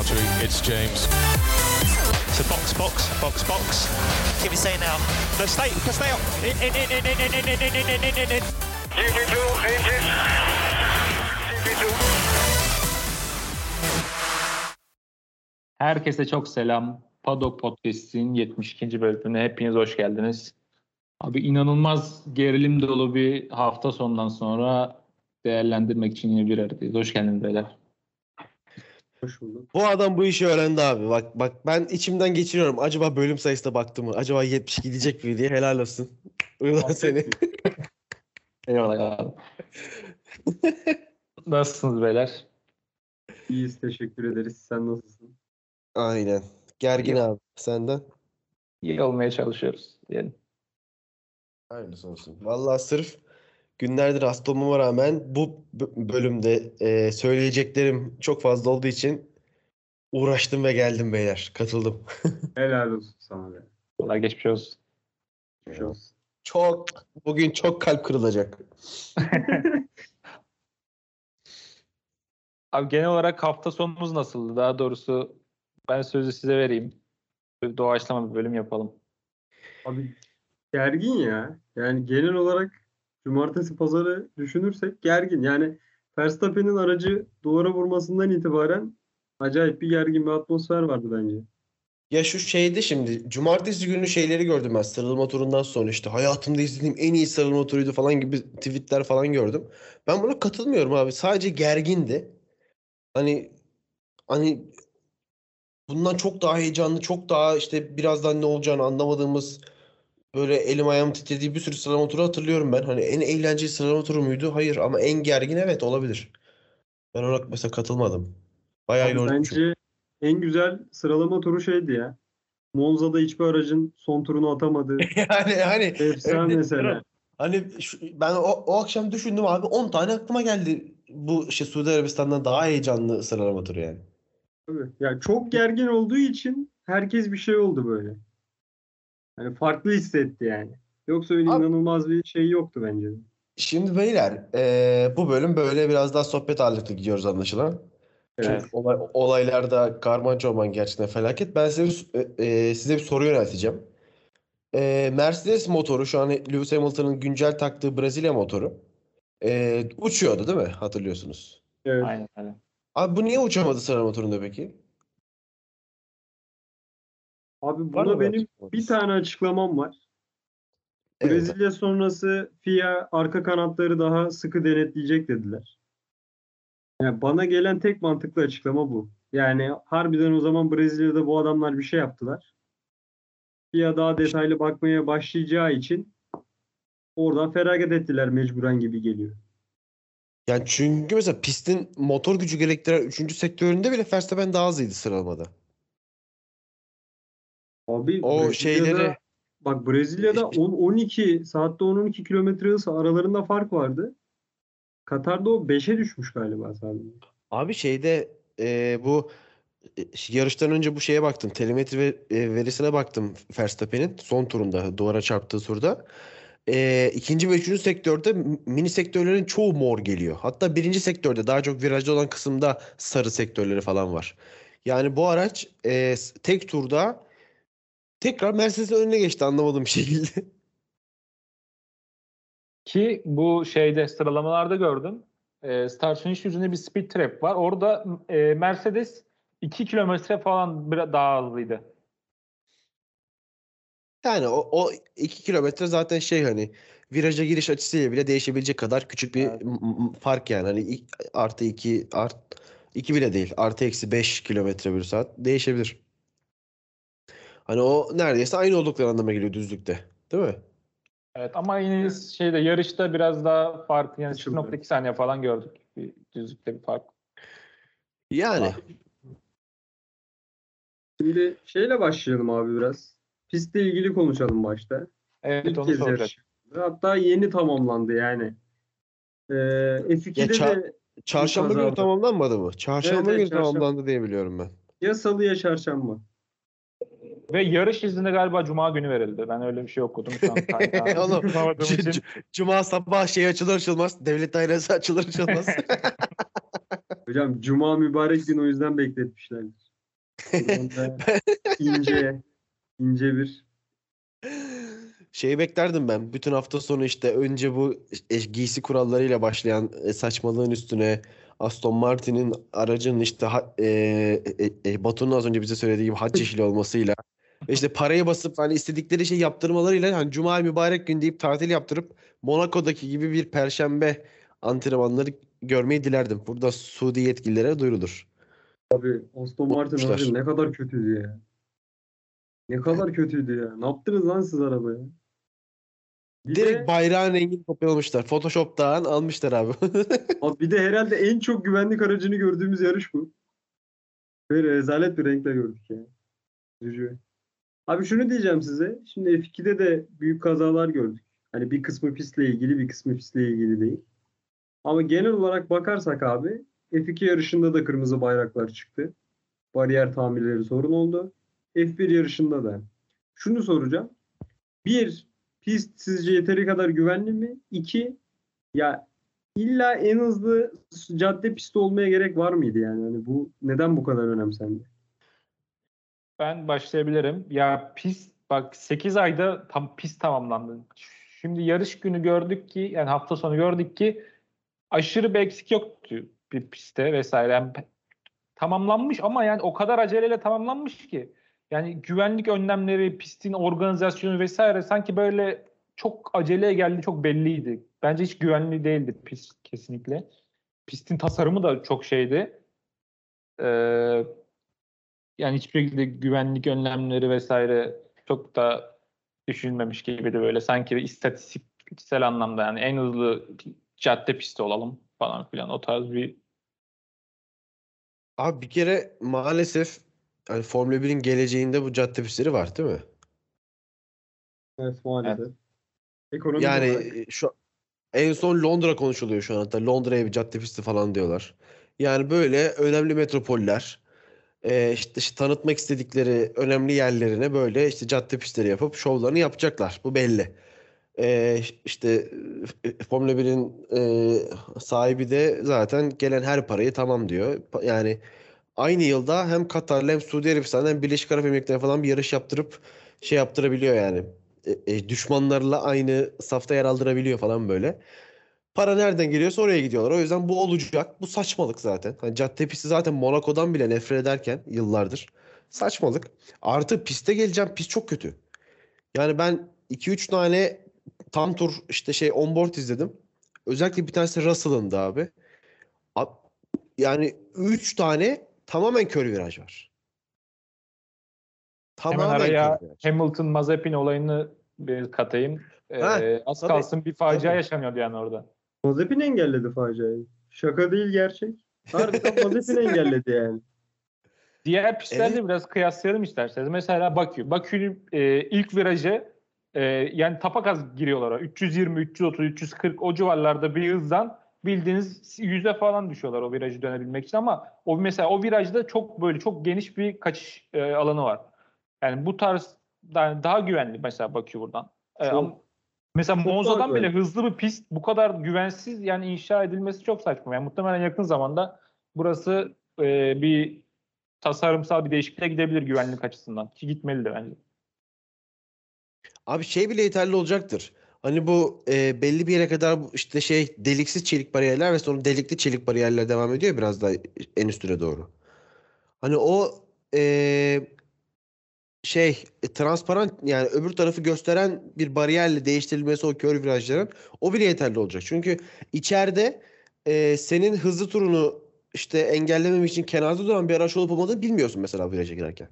Valtteri. It's James. So box, box, box, box. Can we say now? No, stay, stay up. In, in, in, in, in, in, in, in, in, in, in, in. GP2 engine. GP2. Herkese çok selam. Paddock Podcast'in 72. bölümüne hepiniz hoş geldiniz. Abi inanılmaz gerilim dolu bir hafta sonundan sonra değerlendirmek için yine bir aradayız. Hoş geldiniz beyler. Bu adam bu işi öğrendi abi. Bak bak ben içimden geçiriyorum. Acaba bölüm sayısına baktı mı? Acaba 70 gidecek mi diye helal olsun. Buradan seni. Eyvallah abi. Nasılsınız beyler? İyiyiz teşekkür ederiz. Sen nasılsın? Aynen. Gergin abi. Senden? İyi olmaya çalışıyoruz diyelim. Aynısı olsun. Vallahi sırf günlerdir hasta olmama rağmen bu bölümde e, söyleyeceklerim çok fazla olduğu için uğraştım ve geldim beyler. Katıldım. Helal olsun sana be. Kolay geçmiş olsun. Geçmiş olsun. Çok bugün çok kalp kırılacak. Abi genel olarak hafta sonumuz nasıldı? Daha doğrusu ben sözü size vereyim. Doğaçlama bir bölüm yapalım. Abi gergin ya. Yani genel olarak cumartesi pazarı düşünürsek gergin. Yani Verstappen'in aracı duvara vurmasından itibaren acayip bir gergin bir atmosfer vardı bence. Ya şu şeydi şimdi cumartesi günü şeyleri gördüm ben sarılma turundan sonra işte hayatımda izlediğim en iyi sarılma turuydu falan gibi tweetler falan gördüm. Ben buna katılmıyorum abi. Sadece gergindi. Hani hani bundan çok daha heyecanlı, çok daha işte birazdan ne olacağını anlamadığımız böyle elim ayağım titrediği bir sürü sıralama turu hatırlıyorum ben. Hani en eğlenceli sıralama turu muydu? Hayır ama en gergin evet olabilir. Ben ona mesela katılmadım. Bayağı çünkü. bence en güzel sıralama turu şeydi ya. Monza'da hiçbir aracın son turunu atamadığı. Yani hani Efsane mesela. Hani şu- ben o, o akşam düşündüm abi 10 tane aklıma geldi. Bu işte Suudi Arabistan'dan daha heyecanlı sıralama turu yani. Tabii. Ya çok gergin olduğu için herkes bir şey oldu böyle. Yani farklı hissetti yani. Yoksa öyle Abi- inanılmaz bir şey yoktu bence. Şimdi beyler eee, bu bölüm böyle biraz daha sohbet ağırlıklı gidiyoruz anlaşılan. Çünkü Evet. olay, olaylarda karman çorman gerçekten felaket. Ben size bir, eee, size bir soru yönelteceğim. Eee, Mercedes motoru şu an Lewis Hamilton'ın güncel taktığı Brezilya motoru eee, uçuyordu değil mi? Hatırlıyorsunuz. Evet. Aynen öyle. Abi bu niye uçamadı sıralama turunda peki? Abi Var buna mı benim açıklaması? bir tane açıklamam var. Evet. Brezilya sonrası FIA arka kanatları daha sıkı denetleyecek dediler. Yani bana gelen tek mantıklı açıklama bu. Yani harbiden o zaman Brezilya'da bu adamlar bir şey yaptılar. FIA daha detaylı bakmaya başlayacağı için oradan feragat ettiler mecburen gibi geliyor. Yani çünkü mesela pistin motor gücü gerektiren 3. sektöründe bile Verstappen daha hızlıydı sıralamada. Abi O Brezilya'da- şeyleri Bak Brezilya'da 10-12 saatte 10-12 kilometre hız aralarında fark vardı. Katar'da o 5'e düşmüş galiba sadece. abi şeyde e, bu e, yarıştan önce bu şeye baktım. Telemetri ve, e, verisine baktım Verstappen'in son turunda duvara çarptığı turda. E, ikinci ve üçüncü sektörde mini sektörlerin çoğu mor geliyor. Hatta birinci sektörde daha çok virajda olan kısımda sarı sektörleri falan var. Yani bu araç e, tek turda tekrar Mercedes'in önüne geçti anlamadığım şekilde. Ki bu şeyde sıralamalarda gördüm. E, start finish yüzünde bir speed trap var. Orada e, Mercedes 2 kilometre falan biraz daha hızlıydı. Yani o, o 2 kilometre zaten şey hani viraja giriş açısıyla bile değişebilecek kadar küçük bir Evet. fark yani. Hani artı 2 art 2 bile değil. Artı eksi 5 kilometre bir saat değişebilir. Hani o neredeyse aynı oldukları anlamına geliyor düzlükte. Değil mi? Evet ama yine şeyde yarışta biraz daha farklı yani Açıldı. 0.2 saniye falan gördük. Bir düzlükte bir fark. Yani Şimdi şeyle başlayalım abi biraz. Pistle ilgili konuşalım başta. Evet İlk onu soracak. yarış. Hatta yeni tamamlandı yani. Ee, F2'de Ya ça- de çarşamba günü tamamlanmadı mı? Çarşamba Evet, evet, günü çarşamba. tamamlandı diye biliyorum ben. ya salı ya çarşamba. Ve yarış izni galiba cuma günü verildi. Ben öyle bir şey okudum şu an. Oğlum, c- için. c- Cuma sabah şey açılır açılmaz. Devlet dairesi açılır açılmaz. Hocam cuma mübarek gün o yüzden bekletmişler. İnce, ince bir Şeyi beklerdim ben. Bütün hafta sonu işte önce bu e, giysi kurallarıyla başlayan e, saçmalığın üstüne Aston Martin'in aracının işte ha- e, e, e, Batu'nun az önce bize söylediği gibi haç yeşili olmasıyla işte parayı basıp hani istedikleri şey yaptırmalarıyla hani Cuma mübarek gün deyip tatil yaptırıp Monaco'daki gibi bir perşembe antrenmanları görmeyi dilerdim. Burada Suudi yetkililere duyurulur. Abi Aston Martin aracı ne kadar kötüydü ya. Ne kadar kötüydü ya. Ne yaptınız lan siz arabaya? Bir Direkt de, bayrağın rengini kopyalamışlar. Photoshop'tan almışlar abi. abi bir de herhalde en çok güvenlik aracını gördüğümüz yarış bu. Böyle rezalet bir renkle gördük ya. Üzücü. Abi şunu diyeceğim size. Şimdi F2'de de büyük kazalar gördük. Hani bir kısmı pistle ilgili bir kısmı pistle ilgili değil. Ama genel olarak bakarsak abi F2 yarışında da kırmızı bayraklar çıktı. Bariyer tamirleri sorun oldu. F1 yarışında da. Şunu soracağım. Bir, pist sizce yeteri kadar güvenli mi? İki, ya illa en hızlı cadde pisti olmaya gerek var mıydı yani? Hani bu neden bu kadar önemsendi? Ben başlayabilirim. Ya pist bak 8 ayda tam pist tamamlandı. Şimdi yarış günü gördük ki yani hafta sonu gördük ki aşırı bir eksik yoktu bir pistte vesaire. Yani tamamlanmış ama yani o kadar aceleyle tamamlanmış ki. Yani güvenlik önlemleri, pistin organizasyonu vesaire sanki böyle çok aceleye geldi, çok belliydi. Bence hiç güvenli değildi pist kesinlikle. Pistin tasarımı da çok şeydi. Ee, yani hiçbir şekilde güvenlik önlemleri vesaire çok da düşünülmemiş gibiydi böyle. Sanki bir istatistiksel anlamda yani en hızlı cadde pisti olalım falan filan o tarz bir Abi bir kere maalesef hani Formula 1'in geleceğinde bu cadde pistleri var değil mi? Evet maalesef. Ekonomik Yani olarak. e, şu en son Londra konuşuluyor şu an hatta Londra'ya bir cadde pisti falan diyorlar. Yani böyle önemli metropoller e, işte, işte tanıtmak istedikleri önemli yerlerine böyle işte cadde pistleri yapıp şovlarını yapacaklar. Bu belli. E, işte e, Formula 1'in e, sahibi de zaten gelen her parayı tamam diyor. Yani aynı yılda hem Katar'la hem Suudi Arabistan'da hem Birleşik Arap Emirlikleri'ne falan bir yarış yaptırıp şey yaptırabiliyor yani. E, e, düşmanlarla aynı safta yer aldırabiliyor falan böyle. Para nereden geliyorsa oraya gidiyorlar. O yüzden bu olacak. Bu saçmalık zaten. Hani cadde pisti zaten Monaco'dan bile nefret ederken yıllardır. Saçmalık. Artı piste geleceğim. Pist çok kötü. Yani ben 2-3 tane tam tur işte şey onboard izledim. Özellikle bir tanesi Russell'ındı abi. A- Yani 3 tane tamamen kör viraj var. Hemen Tamamen araya kör viraj. Hamilton Mazepin olayını bir katayım. Ee, Ha, az tabii, kalsın bir facia tabii. yaşanıyordu yani orada. Mazepin engelledi faciayı. Şaka değil gerçek. Harbiden Mazepin engelledi yani. Diğer pistlerde Evet. biraz kıyaslayalım isterseniz. Mesela Bakü. Bakü'nün e, ilk virajı e, yani tapakaz giriyorlar. o. 320, 330, 340 o civarlarda bir hızdan bildiğiniz yüze falan düşüyorlar o virajı dönebilmek için ama o mesela o virajda çok böyle çok geniş bir kaçış e, alanı var. Yani bu tarz yani daha güvenli mesela Bakü buradan. E, Çok- ama mesela çok daha Monza'dan bile hızlı bir pist bu kadar güvensiz yani inşa edilmesi çok saçma. Yani muhtemelen yakın zamanda burası e, bir tasarımsal bir değişikliğe gidebilir güvenlik açısından. Ki gitmeli de bence. Abi şey bile yeterli olacaktır. Hani bu e, belli bir yere kadar işte şey deliksiz çelik bariyerler ve sonra delikli çelik bariyerler devam ediyor biraz da en üstüne doğru. Hani o e, şey e, transparan yani öbür tarafı gösteren bir bariyerle değiştirilmesi o kör virajların o bile yeterli olacak. Çünkü içeride e, senin hızlı turunu işte engellememek için kenarda duran bir araç olup olmadığını bilmiyorsun mesela viraja girerken.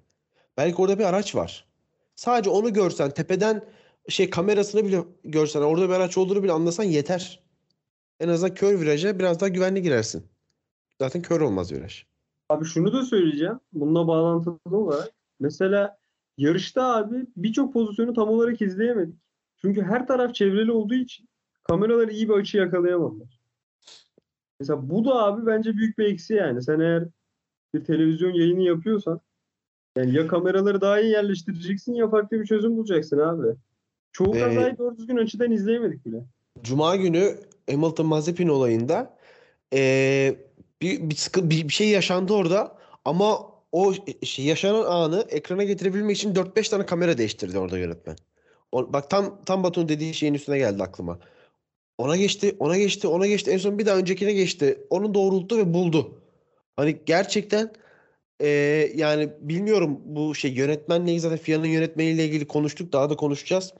Belki orada bir araç var. Sadece onu görsen tepeden şey kamerasını bile görsen orada bir araç olduğunu bile anlasan yeter. En azından kör viraja biraz daha güvenli girersin. Zaten kör olmaz viraj. Abi şunu da söyleyeceğim. Bununla bağlantılı olarak. Mesela yarışta abi birçok pozisyonu tam olarak izleyemedik. Çünkü her taraf çevreli olduğu için kameralar iyi bir açı yakalayamadılar. Mesela bu da abi bence büyük bir eksi yani. Sen eğer bir televizyon yayını yapıyorsan yani ya kameraları daha iyi yerleştireceksin ya farklı bir çözüm bulacaksın abi. Çoğu Ee, kazayı doğru düzgün açıdan izleyemedik bile. Cuma günü Hamilton Mazepin olayında eee, bir, bir, sıkı, bir, bir şey yaşandı orada ama o şey, yaşanan anı ekrana getirebilmek için 4-5 tane kamera değiştirdi orada yönetmen. O, bak tam tam Batu'nun dediği şeyin üstüne geldi aklıma. Ona geçti, ona geçti, ona geçti. En son bir daha öncekine geçti. Onu doğrulttu ve buldu. Hani gerçekten eee, yani bilmiyorum bu şey yönetmenle ilgili zaten Fia'nın yönetmeniyle ilgili konuştuk. Daha da konuşacağız.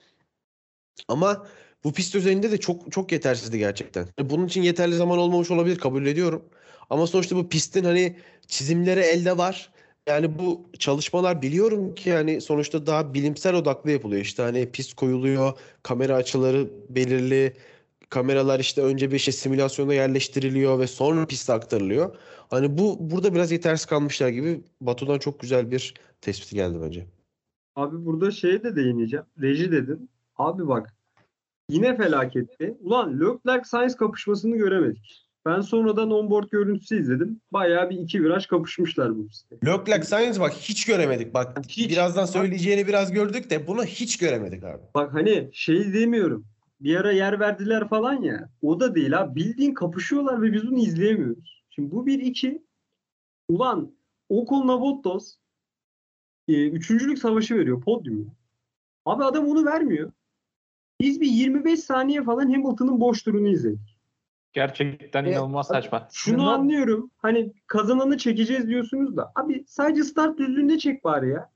Ama bu pist üzerinde de çok çok yetersizdi gerçekten. Bunun için yeterli zaman olmamış olabilir kabul ediyorum. Ama sonuçta bu pistin hani çizimleri elde var. Yani bu çalışmalar biliyorum ki yani sonuçta daha bilimsel odaklı yapılıyor. İşte hani pist koyuluyor, kamera açıları belirli, kameralar işte önce bir şey simülasyona yerleştiriliyor ve sonra piste aktarılıyor. Hani bu burada biraz yetersiz kalmışlar gibi. Batu'dan çok güzel bir tespit geldi bence. Abi burada şeye de değineceğim. Reji dedin. Abi bak yine felaketti. Ulan Leclerc Sainz kapışmasını göremedik. Ben sonradan onboard görüntüsü izledim. Bayağı bir iki viraj kapışmışlar bu pistte. Leclerc Sainz bak hiç göremedik. Bak Hiç. birazdan söyleyeceğini biraz gördük de bunu hiç göremedik abi. Bak hani şey demiyorum. Bir ara yer verdiler falan ya. O da değil ha. Bildiğin kapışıyorlar ve biz bunu izleyemiyoruz. Şimdi bu bir iki. Ulan Ocon Bottas e, üçüncülük savaşı veriyor podyumu. Abi adam onu vermiyor. Biz bir 25 saniye falan Hamilton'ın boş turunu izledik. Gerçekten E, inanılmaz saçma. Şunu anlıyorum. Hani kazananı çekeceğiz diyorsunuz da. Abi sadece start düzlüğünde çek bari ya.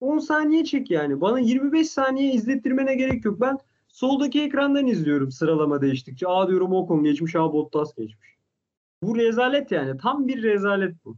10 saniye çek yani. Bana 25 saniye izlettirmene gerek yok. Ben soldaki ekrandan izliyorum sıralama değiştikçe. Aa diyorum Ocon geçmiş, aa Bottas geçmiş. Bu rezalet yani. Tam bir rezalet bu.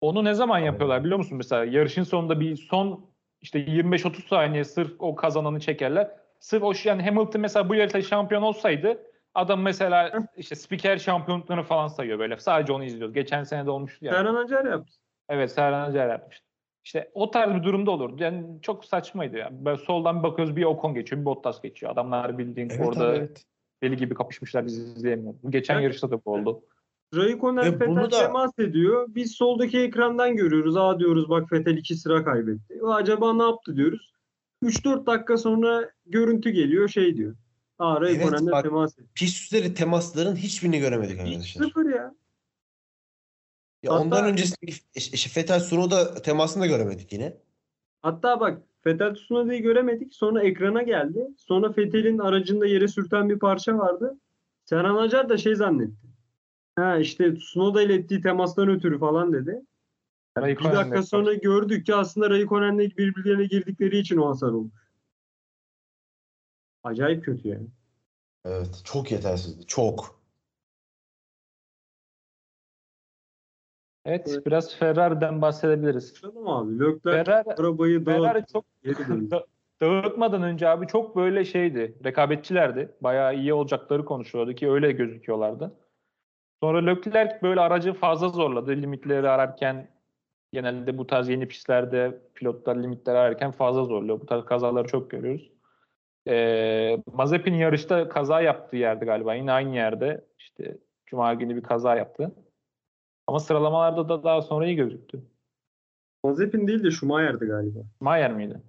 Onu ne zaman yapıyorlar biliyor musun? Mesela yarışın sonunda bir son işte 25-30 saniye sırf o kazananı çekerler. Sırf o yani Hamilton mesela bu yarışta şampiyon olsaydı adam mesela işte spiker şampiyonluklarını falan sayıyor böyle. Sadece onu izliyoruz. Geçen sene de olmuştu ya. Serhan Acar yaptı. Evet Serhan Acar yapmıştı. İşte o tarz bir durumda olurdu. Yani çok saçmaydı ya. Böyle soldan bir bakıyoruz bir Ocon geçiyor, bir Bottas geçiyor. Adamlar bildiğin Evet orada abi, evet. deli gibi kapışmışlar biz izleyemiyoruz. Bu geçen Evet. yarışta da bu oldu. Raikkonen Fetel bunu da- temas ediyor. Biz soldaki ekrandan görüyoruz. Aa diyoruz bak Fetel iki sıra kaybetti. O acaba ne yaptı diyoruz. 3-4 dakika sonra görüntü geliyor şey diyor. Aa Raikkonen'le bak- temas etti. Üzeri temasların hiçbirini göremedik Hiç arkadaşlar. sıfır ya. Ya Hatta- ondan öncesindeki işte Fetel Sunoda temasını da göremedik yine. Hatta bak Fetel Tsunoda'yı göremedik. Sonra ekrana geldi. Sonra Fetel'in aracında yere sürten bir parça vardı. Serhan Acar da şey zannetti. Ha işte Tsunoda ile ettiği temastan ötürü falan dedi. Bir Raikkonen'le dakika sonra gördük ki aslında Raikkonen'le birbirlerine girdikleri için o hasar olmuş. Acayip kötü yani. Evet, çok yetersizdi. Çok. Evet, Evet. biraz Ferrari'den bahsedebiliriz. Canım abi Leclerc Ferrari, arabayı Ferrari dağıt çok döndü. da- dağıtmadan önce abi çok böyle şeydi. Rekabetçilerdi. Bayağı iyi olacakları konuşuyordu ki öyle gözüküyorlardı. Sonra Leclerc böyle aracı fazla zorladı. Limitleri ararken genelde bu tarz yeni pistlerde pilotlar limitleri ararken fazla zorluyor. Bu tarz kazaları çok görüyoruz. Ee, Mazepin yarışta kaza yaptığı yerde galiba. Yine aynı yerde. İşte Cuma günü bir kaza yaptı. Ama sıralamalarda da daha sonra iyi gözüktü. Mazepin değil de Schumacher'di galiba. Mayer miydi?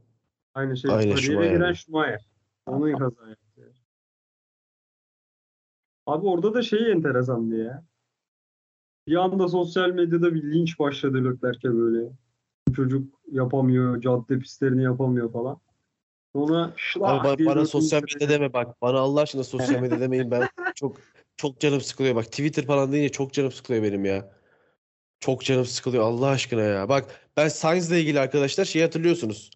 Aynı şey. Kariyere Schumacher. giren Schumacher. Onun kaza yaptı. Abi orada da şey enteresandı ya. Bir anda sosyal medyada bir linç başladı Leclerc'e böyle. Bu çocuk yapamıyor, cadde pistlerini yapamıyor falan. Sonra şlak bana, bana sosyal sıraya- medya deme bak. Bana Allah aşkına sosyal medya demeyin. Ben çok çok canım sıkılıyor. Bak Twitter falan deyince çok canım sıkılıyor benim ya. Çok canım sıkılıyor Allah aşkına ya. Bak ben Sainz'la ilgili arkadaşlar şey hatırlıyorsunuz.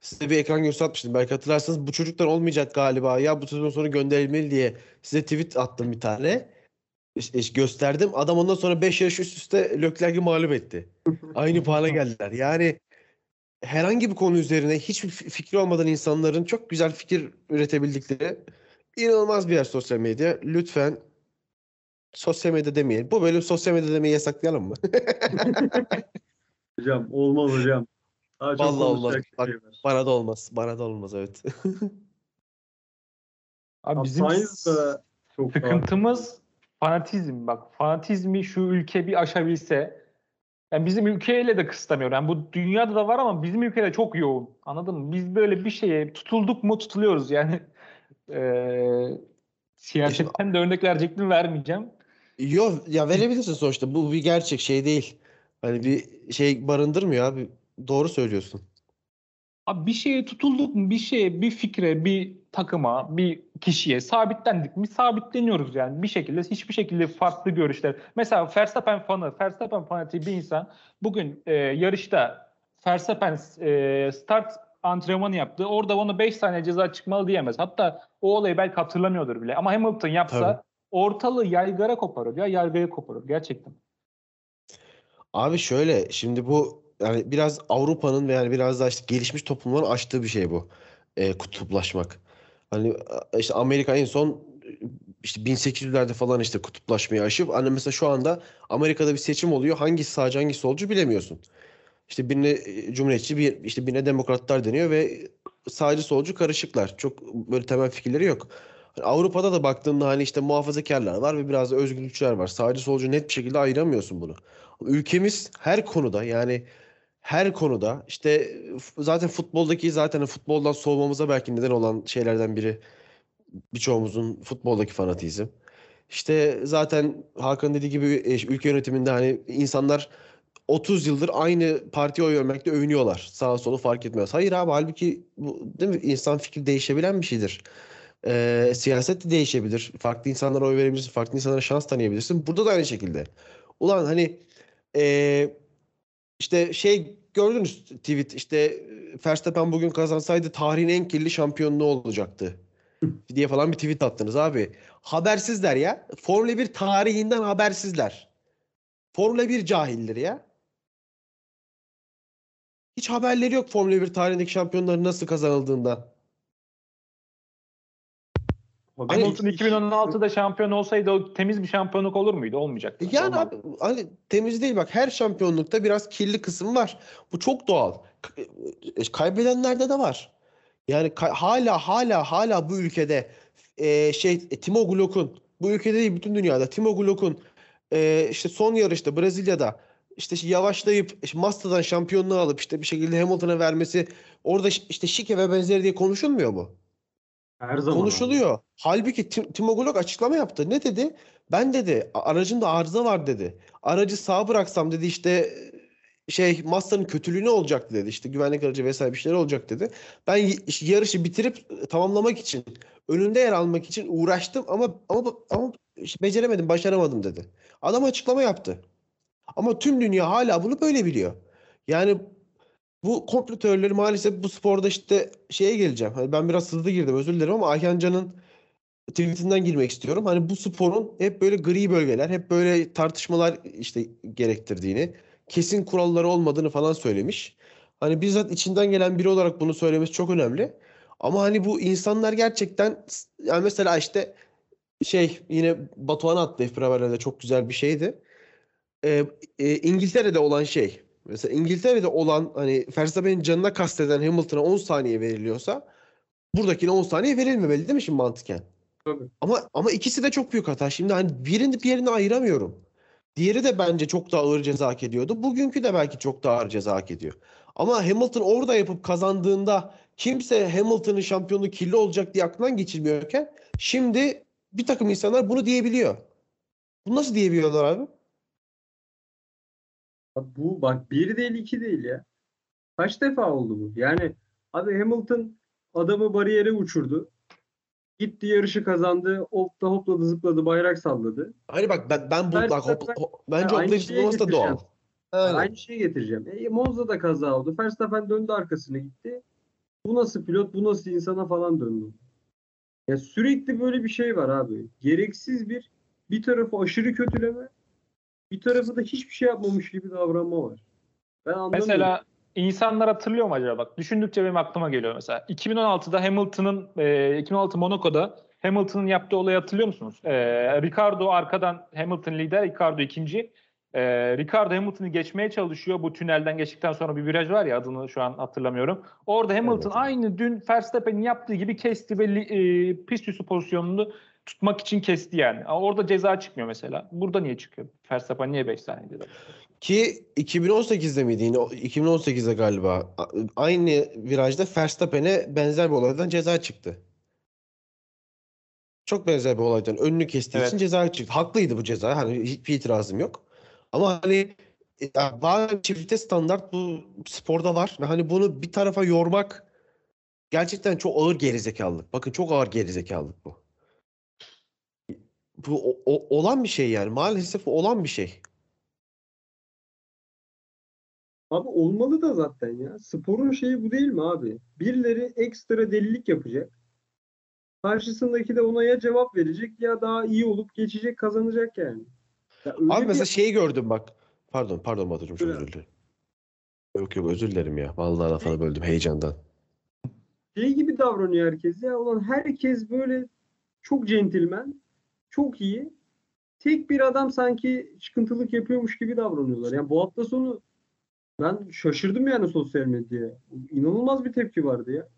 Size bir ekran görüntüsü atmıştım. Belki hatırlarsanız bu çocuklar olmayacak galiba. Ya bu sezon sonu gönderilmeli diye size tweet attım bir tane. İşte, işte gösterdim. Adam ondan sonra 5 yarış üst üste Leclerc'i mağlup etti. Aynı puana geldiler. Yani herhangi bir konu üzerine hiçbir fi- fikri olmadan insanların çok güzel fikir üretebildikleri inanılmaz bir yer sosyal medya. Lütfen sosyal medya demeyelim. Bu bölüm sosyal medya demeyi yasaklayalım mı? Hocam olmaz hocam. Daha çok Vallahi olmaz. Bak, şey var. Bana da olmaz. Bana da olmaz evet. Abi bizim çok sıkıntımız fanatizm. Bak fanatizmi şu ülke bir aşabilse yani bizim ülkeyle de kısıtlamıyor. Yani bu dünyada da var ama bizim ülkede çok yoğun. Anladın mı? Biz böyle bir şeye tutulduk mu tutuluyoruz yani. Eee siyasetten de örnek verecektim vermeyeceğim. Yok ya verebilirsin sonuçta. Bu bir gerçek şey değil. Hani bir şey barındırmıyor abi. Doğru söylüyorsun. Abi bir şeye tutulduk mu, bir şeye, bir fikre, bir takıma, bir kişiye sabitlendik mi sabitleniyoruz yani bir şekilde hiçbir şekilde farklı görüşler. Mesela Verstappen fanı, Verstappen fanatiği bir insan bugün e, yarışta Verstappen e, start antrenmanı yaptı. Orada ona 5 saniye ceza çıkmalı diyemez. Hatta o olayı belki hatırlamıyordur bile. Ama Hamilton yapsa Tabii. ortalığı yaygara koparır ya yaygaya koparır gerçekten. Abi şöyle şimdi bu yani biraz Avrupa'nın ve yani biraz daha işte gelişmiş toplumların açtığı bir şey bu. E, kutuplaşmak. Hani işte Amerika en son işte 1800'lerde falan işte kutuplaşmayı aşıp hani mesela şu anda Amerika'da bir seçim oluyor. Hangisi sağcı hangisi solcu bilemiyorsun. İşte birine e, cumhuriyetçi bir işte birine demokratlar deniyor ve sağcı solcu karışıklar. Çok böyle temel fikirleri yok. Hani Avrupa'da da baktığında hani işte muhafazakarlar var ve biraz da özgürlükçüler var. Sağcı solcu net bir şekilde ayıramıyorsun bunu. Ülkemiz her konuda yani her konuda işte zaten futboldaki zaten futboldan soğumamıza belki neden olan şeylerden biri birçoğumuzun futboldaki fanatizm. İşte zaten Hakan dediği gibi e, ülke yönetiminde hani insanlar 30 yıldır aynı partiye oy vermekte övünüyorlar. Sağa solu fark etmez. Hayır abi halbuki bu değil mi? İnsan fikri değişebilen bir şeydir. Ee, siyaset de değişebilir. Farklı insanlara oy verebilirsin. Farklı insanlara şans tanıyabilirsin. Burada da aynı şekilde. Ulan hani ee, işte şey gördünüz tweet işte e, Verstappen bugün kazansaydı tarihin en kirli şampiyonluğu olacaktı diye falan bir tweet attınız abi. Habersizler ya. Formula 1 tarihinden habersizler. Formula 1 cahilleri ya. Hiç haberleri yok Formula 1 tarihindeki şampiyonların nasıl kazanıldığından. Hamilton 2016'da şampiyon olsaydı o temiz bir şampiyonluk olur muydu? Olmayacaktı. Yani Olmaz. abi hani temiz değil bak her şampiyonlukta biraz kirli kısım var. Bu çok doğal. K- e, Kaybedenlerde de var. Yani hala hala hala bu ülkede e, şey e, Timo Glock'un bu ülkede değil bütün dünyada Timo Glock'un e, işte son yarışta Brezilya'da işte yavaşlayıp işte Masta'dan şampiyonluğu alıp işte bir şekilde Hamilton'a vermesi orada işte şike ve benzeri diye konuşulmuyor mu? Her zaman abi. Konuşuluyor. Halbuki Tim, Timo Glock açıklama yaptı. Ne dedi? Ben dedi aracımda arıza var dedi. Aracı sağa bıraksam dedi işte şey Massa'nın kötülüğü ne olacaktı dedi. İşte güvenlik aracı vesaire bir şeyler olacak dedi. Ben yarışı bitirip e, tamamlamak için önünde yer almak için uğraştım ama ama ama beceremedim, başaramadım dedi. Adam açıklama yaptı. Ama tüm dünya hala bunu böyle biliyor. Yani bu komplo teorileri maalesef bu sporda işte şeye geleceğim. Hani ben biraz hızlı girdim özür dilerim ama Ayhan Can'ın tweetinden girmek istiyorum. Hani bu sporun hep böyle gri bölgeler, hep böyle tartışmalar işte gerektirdiğini, kesin kuralları olmadığını falan söylemiş. Hani bizzat içinden gelen biri olarak bunu söylemesi çok önemli. Ama hani bu insanlar gerçekten yani mesela işte şey yine Batuhan attı F1 haberlerde çok güzel bir şeydi. Ee, e, İngiltere'de olan şey mesela İngiltere'de olan hani Verstappen'in canına kasteden Hamilton'a 10 saniye veriliyorsa buradakine 10 saniye verilmemeli değil mi şimdi mantıken? Tabii. Ama ama ikisi de çok büyük hata. Şimdi hani birini diğerini ayıramıyorum. Diğeri de bence çok daha ağır ceza hak ediyordu. Bugünkü de belki çok daha ağır ceza hak ediyor. Ama Hamilton orada yapıp kazandığında kimse Hamilton'ın şampiyonluğu kirli olacak diye aklından geçirmiyorken şimdi bir takım insanlar bunu diyebiliyor. Bunu nasıl diyebiliyorlar abi? Bu bak bir değil iki değil ya. Kaç defa oldu bu? Yani abi Hamilton adamı bariyere uçurdu. Gitti yarışı kazandı. Hopla hopladı zıpladı bayrak salladı. Hani bak ben, ben bu bak hop, hop- bence aynı hoplayıp zıplaması da doğal. Aynen. Aynı şeyi getireceğim. E, Monza'da kaza oldu. Verstappen döndü arkasına gitti. Bu nasıl pilot, bu nasıl insana falan döndü. Ya sürekli böyle bir şey var abi. Gereksiz bir bir tarafı aşırı kötüleme, bir tarafı da hiçbir şey yapmamış gibi davranma var. Ben anlamıyorum. Mesela insanlar hatırlıyor mu acaba? Bak düşündükçe benim aklıma geliyor mesela. 2016'da Hamilton'ın e, 2016 Monaco'da Hamilton'ın yaptığı olayı hatırlıyor musunuz? E, Ricardo arkadan Hamilton lider, Ricardo ikinci. E, Ricardo Hamilton'ı geçmeye çalışıyor. Bu tünelden geçtikten sonra bir viraj var ya adını şu an hatırlamıyorum. Orada Hamilton Evet. aynı dün Verstappen'in yaptığı gibi kesti ve e, pist üstü pozisyonunu tutmak için kesti yani. Ama Orada ceza çıkmıyor mesela. Burada niye çıkıyor? Verstappen niye 5 saniye dedi? Ki 2018'de miydi yine? O- 2018'de galiba. Aynı virajda Verstappen'e benzer bir olaydan ceza çıktı. Çok benzer bir olaydan önünü kestiği Evet. için ceza çıktı. Haklıydı bu ceza. Hani hiçbir itirazım yok. Ama hani ya bazen çifte standart bu sporda var hani bunu bir tarafa yormak gerçekten çok ağır gerizekalılık. Bakın çok ağır gerizekalılık bu. Bu o- o- olan bir şey yani. Maalesef olan bir şey. Abi olmalı da zaten ya. Sporun şeyi bu değil mi abi? Birileri ekstra delilik yapacak. Karşısındaki de ona ya cevap verecek ya daha iyi olup geçecek kazanacak yani. Ya Abi bir- mesela şeyi gördüm bak. Pardon, pardon Batucuğum çok özür dilerim. Yok yok özür dilerim ya. Vallahi lafını böldüm heyecandan. şey gibi davranıyor herkes ya. Ulan herkes böyle çok centilmen, çok iyi. Tek bir adam sanki çıkıntılık yapıyormuş gibi davranıyorlar. Yani bu hafta sonu ben şaşırdım yani sosyal medyaya. İnanılmaz bir tepki vardı ya.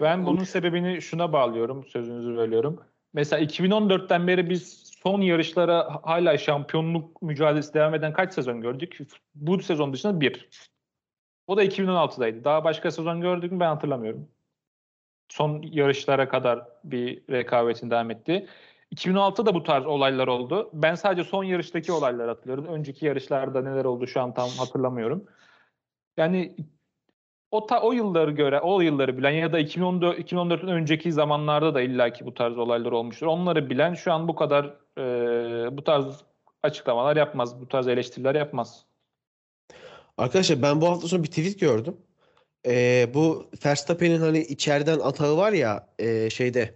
Ben bunun sebebini şuna bağlıyorum, sözünüzü bölüyorum. Mesela 2014'ten beri biz son yarışlara hala şampiyonluk mücadelesi devam eden kaç sezon gördük? Bu sezon dışında bir. O da 2016'daydı. Daha başka sezon gördük mü ben hatırlamıyorum. Son yarışlara kadar bir rekabetin devam etti. 2016'da da bu tarz olaylar oldu. Ben sadece son yarıştaki olayları hatırlıyorum. Önceki yarışlarda neler oldu şu an tam hatırlamıyorum. Yani o ta, o yılları göre o yılları bilen ya da 2014 2014'ün önceki zamanlarda da illaki bu tarz olaylar olmuştur. Onları bilen şu an bu kadar e, bu tarz açıklamalar yapmaz, bu tarz eleştiriler yapmaz. Arkadaşlar ben bu hafta sonu bir tweet gördüm. Ee, bu Verstappen'in hani içeriden atağı var ya e, şeyde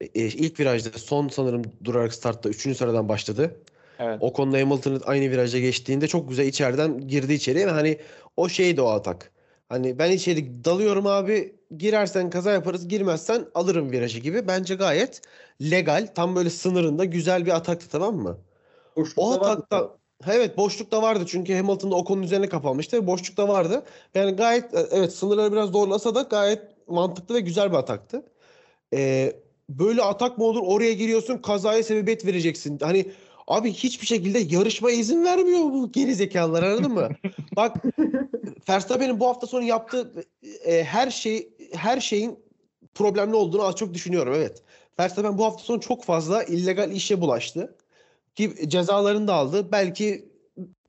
e, ilk virajda son sanırım durarak startta 3. sıradan başladı. Evet. O konuda Hamilton'ın aynı viraja geçtiğinde çok güzel içeriden girdi içeriye ve hani o şeydi o atak. Hani ben içeri dalıyorum abi girersen kaza yaparız girmezsen alırım virajı gibi. Bence gayet legal tam böyle sınırında güzel bir ataktı tamam mı? Boşlukta O vardı. atakta Ha, evet boşlukta vardı çünkü Hamilton da Ocon'un üzerine kapanmıştı. Boşlukta vardı. Yani gayet e, evet sınırları biraz zorlasa da gayet mantıklı ve güzel bir ataktı. Ee, böyle atak mı olur? Oraya giriyorsun kazaya sebebiyet vereceksin. Hani abi hiçbir şekilde yarışma izin vermiyor bu gerizekalılar anladın mı? Bak Verstappen'in bu hafta sonu yaptığı e, her şey her şeyin problemli olduğunu az çok düşünüyorum evet. Verstappen bu hafta sonu çok fazla illegal işe bulaştı. Ki cezalarını da aldı. Belki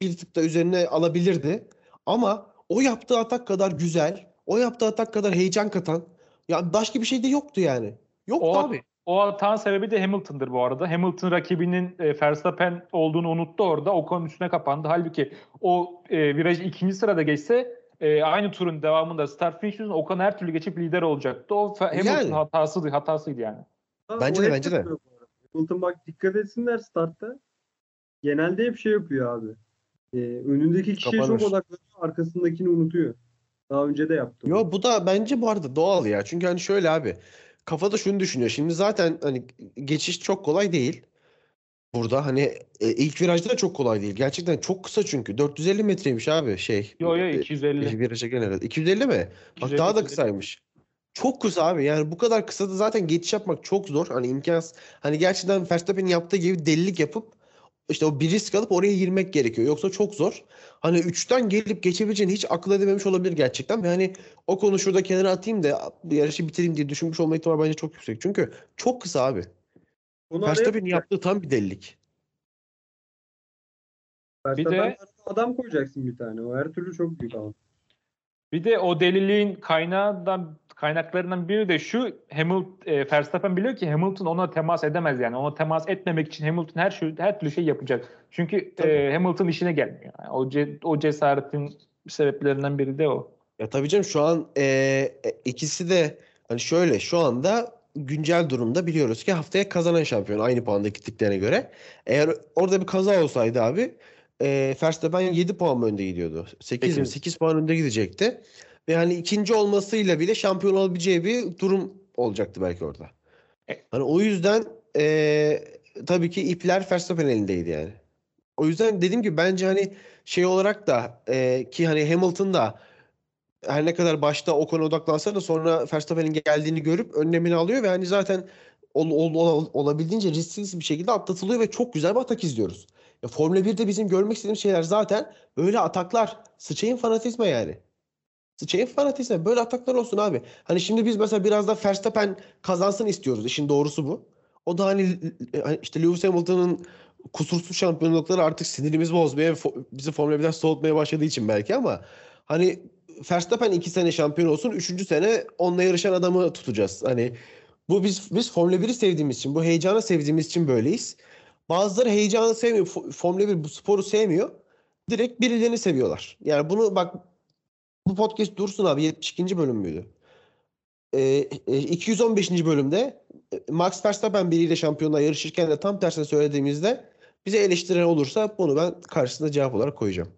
bir tık da üzerine alabilirdi. Ama o yaptığı atak kadar güzel, o yaptığı atak kadar heyecan katan ya başka bir şey de yoktu yani. Yoktu O, abi. o hatanın sebebi de Hamilton'dır bu arada. Hamilton rakibinin e, Verstappen olduğunu unuttu orada. Ocon'un üstüne kapandı. Halbuki o e, virajı ikinci sırada geçse e, aynı turun devamında start finish yüzünden Ocon her türlü geçip lider olacaktı. O Hamilton Yani. hatasıydı, hatasıydı yani. Ha, Bence o de, bence de. Hamilton bak dikkat etsinler startta. Genelde hep şey yapıyor abi. Ee, önündeki kişiye Kapanır. çok odaklanıyor, arkasındakini unutuyor. Daha önce de yaptım. Yo bu da bence bu arada doğal ya. Çünkü hani şöyle abi kafada şunu düşünüyor. Şimdi zaten hani geçiş çok kolay değil. Burada hani e, ilk virajda da çok kolay değil. Gerçekten çok kısa çünkü. 450 metreymiş abi şey. Yo yo e, 250. Viraja gelen 250 mi? Bak 250, daha da 250. kısaymış. Çok kısa abi. Yani bu kadar kısada zaten geçiş yapmak çok zor. Hani imkansız. Hani gerçekten Verstappen'in yaptığı gibi delilik yapıp işte o bir risk alıp oraya girmek gerekiyor. Yoksa çok zor. Hani 3'ten gelip geçebileceğini hiç akıl edememiş olabilir gerçekten. Ve hani o konu şurada kenara atayım da bu yarışı bitireyim diye düşünmüş olma ihtimali bence çok yüksek. Çünkü çok kısa abi. Verstappen'in yaptığı tam bir delilik. Bir de- adam koyacaksın bir tane. O her türlü çok büyük ama. Bir de o deliliğin kaynağından kaynaklarından biri de şu Hamilton e, Verstappen biliyor ki Hamilton ona temas edemez yani. Ona temas etmemek için Hamilton her şey her türlü şey yapacak. Çünkü e, Tabii. Hamilton işine gelmiyor. Yani o ce- o cesaretin sebeplerinden biri de o. Ya tabii canım şu an e, e, ikisi de hani şöyle şu anda güncel durumda biliyoruz ki haftaya kazanan şampiyon aynı puanda gittiklerine göre. Eğer orada bir kaza olsaydı abi e, Verstappen 7 puan mı önde gidiyordu? 8 mi? Sekiz. 8 puan önde gidecekti. Ve hani ikinci olmasıyla bile şampiyon olabileceği bir durum olacaktı belki orada. E- Hani o yüzden e, tabii ki ipler Verstappen elindeydi yani. O yüzden dediğim gibi bence hani şey olarak da e, ki hani Hamilton da her ne kadar başta Ocon'a odaklansa da sonra Verstappen'in geldiğini görüp önlemini alıyor ve hani zaten ol, ol- ol- olabildiğince risksiz bir şekilde atlatılıyor ve çok güzel bir atak izliyoruz. Ya Formula 1'de bizim görmek istediğimiz şeyler zaten böyle ataklar. Sıçayın fanatizma yani. Sıçayın fanatizma. Böyle ataklar olsun abi. Hani şimdi biz mesela biraz da Verstappen kazansın istiyoruz. İşin doğrusu bu. O da hani hani işte Lewis Hamilton'ın kusursuz şampiyonlukları artık sinirimizi bozmaya, bizi Formula 1'den soğutmaya başladığı için belki ama hani Verstappen iki sene şampiyon olsun, üçüncü sene onunla yarışan adamı tutacağız. Hani bu biz biz Formula 1'i sevdiğimiz için, bu heyecanı sevdiğimiz için böyleyiz. Bazıları heyecanı sevmiyor, Fo- Formula 1 bu sporu sevmiyor. Direkt birilerini seviyorlar. Yani bunu bak bu podcast dursun abi 72. bölüm müydü? Ee, e, 215. bölümde e, Max Verstappen biriyle şampiyonluğa yarışırken de tam tersini söylediğimizde bize eleştiren olursa bunu ben karşısında cevap olarak koyacağım.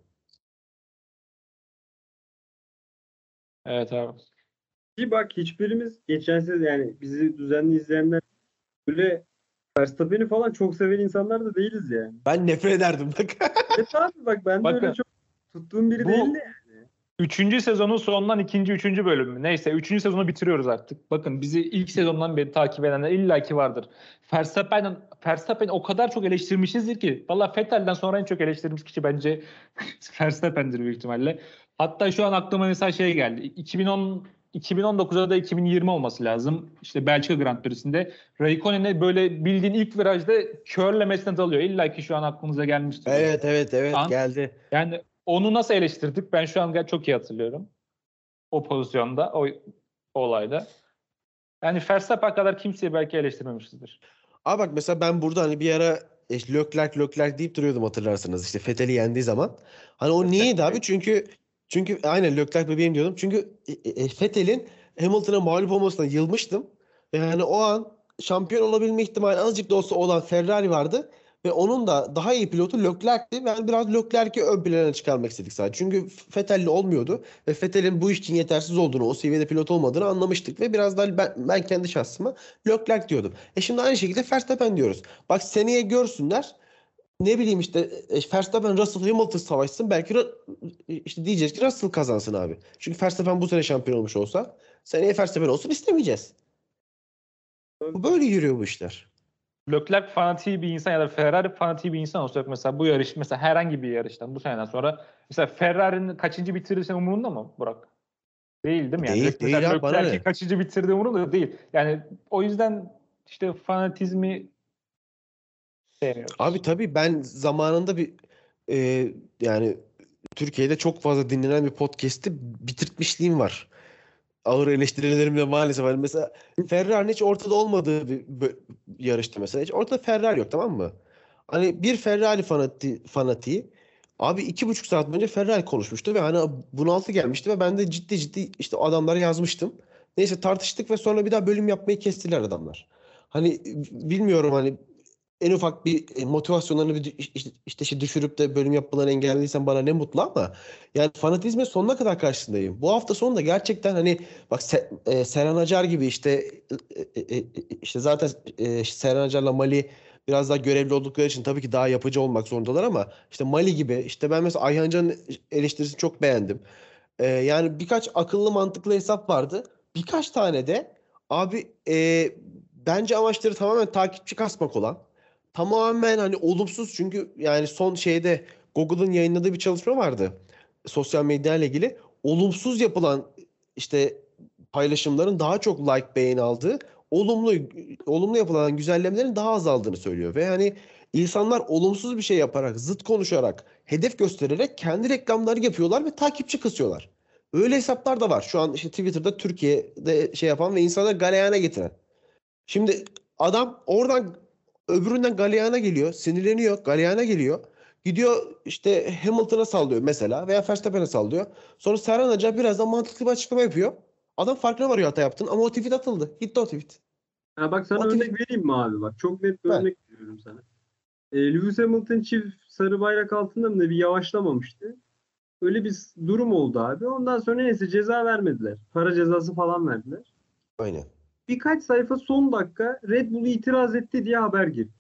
Evet abi. Ki bak hiçbirimiz geçen sene yani bizi düzenli izleyenler böyle Verstappen'i falan çok seven insanlar da değiliz yani. Ben nefret ederdim bak. Evet abi bak ben de Bakın, öyle çok tuttuğum biri bu- değildi. Üçüncü sezonun sonundan ikinci, üçüncü bölümü. Neyse üçüncü sezonu bitiriyoruz artık. Bakın bizi ilk sezondan beri takip edenler illaki vardır. Verstappen'in Verstappen'i o kadar çok eleştirmişizdir ki. Valla Vettel'den sonra en çok eleştirdiğimiz kişi bence Verstappen'dir büyük ihtimalle. Hatta şu an aklıma mesela şey geldi. 2010 2019'da da 2020 olması lazım. İşte Belçika Grand Prix'sinde Raikkonen'e böyle bildiğin ilk virajda körlemesine dalıyor. İlla ki şu an aklınıza gelmiştir. evet evet evet An- geldi. Yani onu nasıl eleştirdik? Ben şu an çok iyi hatırlıyorum. O pozisyonda, o, o olayda. Yani Verstappen kadar kimseyi belki eleştirmemişizdir. Abi bak mesela ben burada hani bir ara e, Leclerc Leclerc deyip duruyordum hatırlarsınız işte Vettel'i yendiği zaman. Hani o niyeydi abi? Çünkü çünkü aynen Leclerc bebeğim diyordum. Çünkü e, e, Vettel'in Hamilton'a mağlup olmasına yılmıştım. Ve hani o an şampiyon olabilme ihtimali azıcık da olsa olan Ferrari vardı. Ve onun da daha iyi pilotu Leclerc'ti. Ben biraz Leclerc'i ön plana çıkarmak istedik sadece. Çünkü Vettel'le olmuyordu. Ve Vettel'in bu iş için yetersiz olduğunu, o seviyede pilot olmadığını anlamıştık. Ve biraz daha ben, ben kendi şahsıma Leclerc diyordum. E şimdi aynı şekilde Verstappen diyoruz. Bak seneye görsünler. Ne bileyim işte e, Verstappen Russell Hamilton savaşsın. Belki Ru- işte diyeceğiz ki Russell kazansın abi. Çünkü Verstappen bu sene şampiyon olmuş olsa seneye Verstappen olsun istemeyeceğiz. Bu böyle yürüyor bu işler. Leclerc fanatiği bir insan ya da Ferrari fanatiği bir insan olsa mesela bu yarış mesela herhangi bir yarıştan bu seneden sonra mesela Ferrari'nin kaçıncı bitirirsen umurunda mı Burak? Değil değil mi? Yani Değil, mesela değil abi, Leclerc'i ne? kaçıncı bitirdiği umurunda değil. Yani o yüzden işte fanatizmi sevmiyoruz. Abi tabii ben zamanında bir e, yani Türkiye'de çok fazla dinlenen bir podcast'i bitirtmişliğim var. Ağır eleştirilerimle maalesef. Hani mesela Ferrari'nin hiç ortada olmadığı bir bö- yarışta mesela. Hiç ortada Ferrari yok tamam mı? Hani bir Ferrari fanati, fanatiği abi iki buçuk saat önce Ferrari konuşmuştu ve hani bunaltı gelmişti ve ben de ciddi ciddi işte adamlara yazmıştım. Neyse tartıştık ve sonra bir daha bölüm yapmayı kestiler adamlar. Hani bilmiyorum hani en ufak bir e, motivasyonlarını bir işte, işte şey düşürüp de bölüm yapmalarını engellediysen bana ne mutlu ama yani fanatizme sonuna kadar karşısındayım. Bu hafta sonu da gerçekten hani bak Se- e, Seren Acar gibi işte e, e, e, işte zaten e, Seren Acar'la Mali biraz daha görevli oldukları için tabii ki daha yapıcı olmak zorundalar ama işte Mali gibi işte ben mesela Ayhan Can'ın eleştirisini çok beğendim. E, yani birkaç akıllı mantıklı hesap vardı. Birkaç tane de abi e, bence amaçları tamamen takipçi kasmak olan tamamen hani olumsuz çünkü yani son şeyde Google'ın yayınladığı bir çalışma vardı. Sosyal medya ile ilgili olumsuz yapılan işte paylaşımların daha çok like beğeni aldığı, olumlu olumlu yapılan güzellemelerin daha azaldığını söylüyor ve hani insanlar olumsuz bir şey yaparak, zıt konuşarak, hedef göstererek kendi reklamları yapıyorlar ve takipçi kısıyorlar. Öyle hesaplar da var. Şu an işte Twitter'da Türkiye'de şey yapan ve insanları galeyana getiren. Şimdi adam oradan öbüründen galeyana geliyor, sinirleniyor, galeyana geliyor. Gidiyor işte Hamilton'a sallıyor mesela veya Verstappen'e sallıyor. Sonra Serhan Hoca biraz da mantıklı bir açıklama yapıyor. Adam farkına varıyor hata yaptın ama o tweet atıldı. Gitti o tweet. Ha bak sana O örnek vereyim mi abi bak. Çok net bir Ver. örnek veriyorum sana. E, Lewis Hamilton çift sarı bayrak altında mı bir yavaşlamamıştı. Öyle bir durum oldu abi. Ondan sonra neyse ceza vermediler. Para cezası falan verdiler. Aynen. Birkaç sayfa son dakika Red Bull itiraz etti diye haber girdi.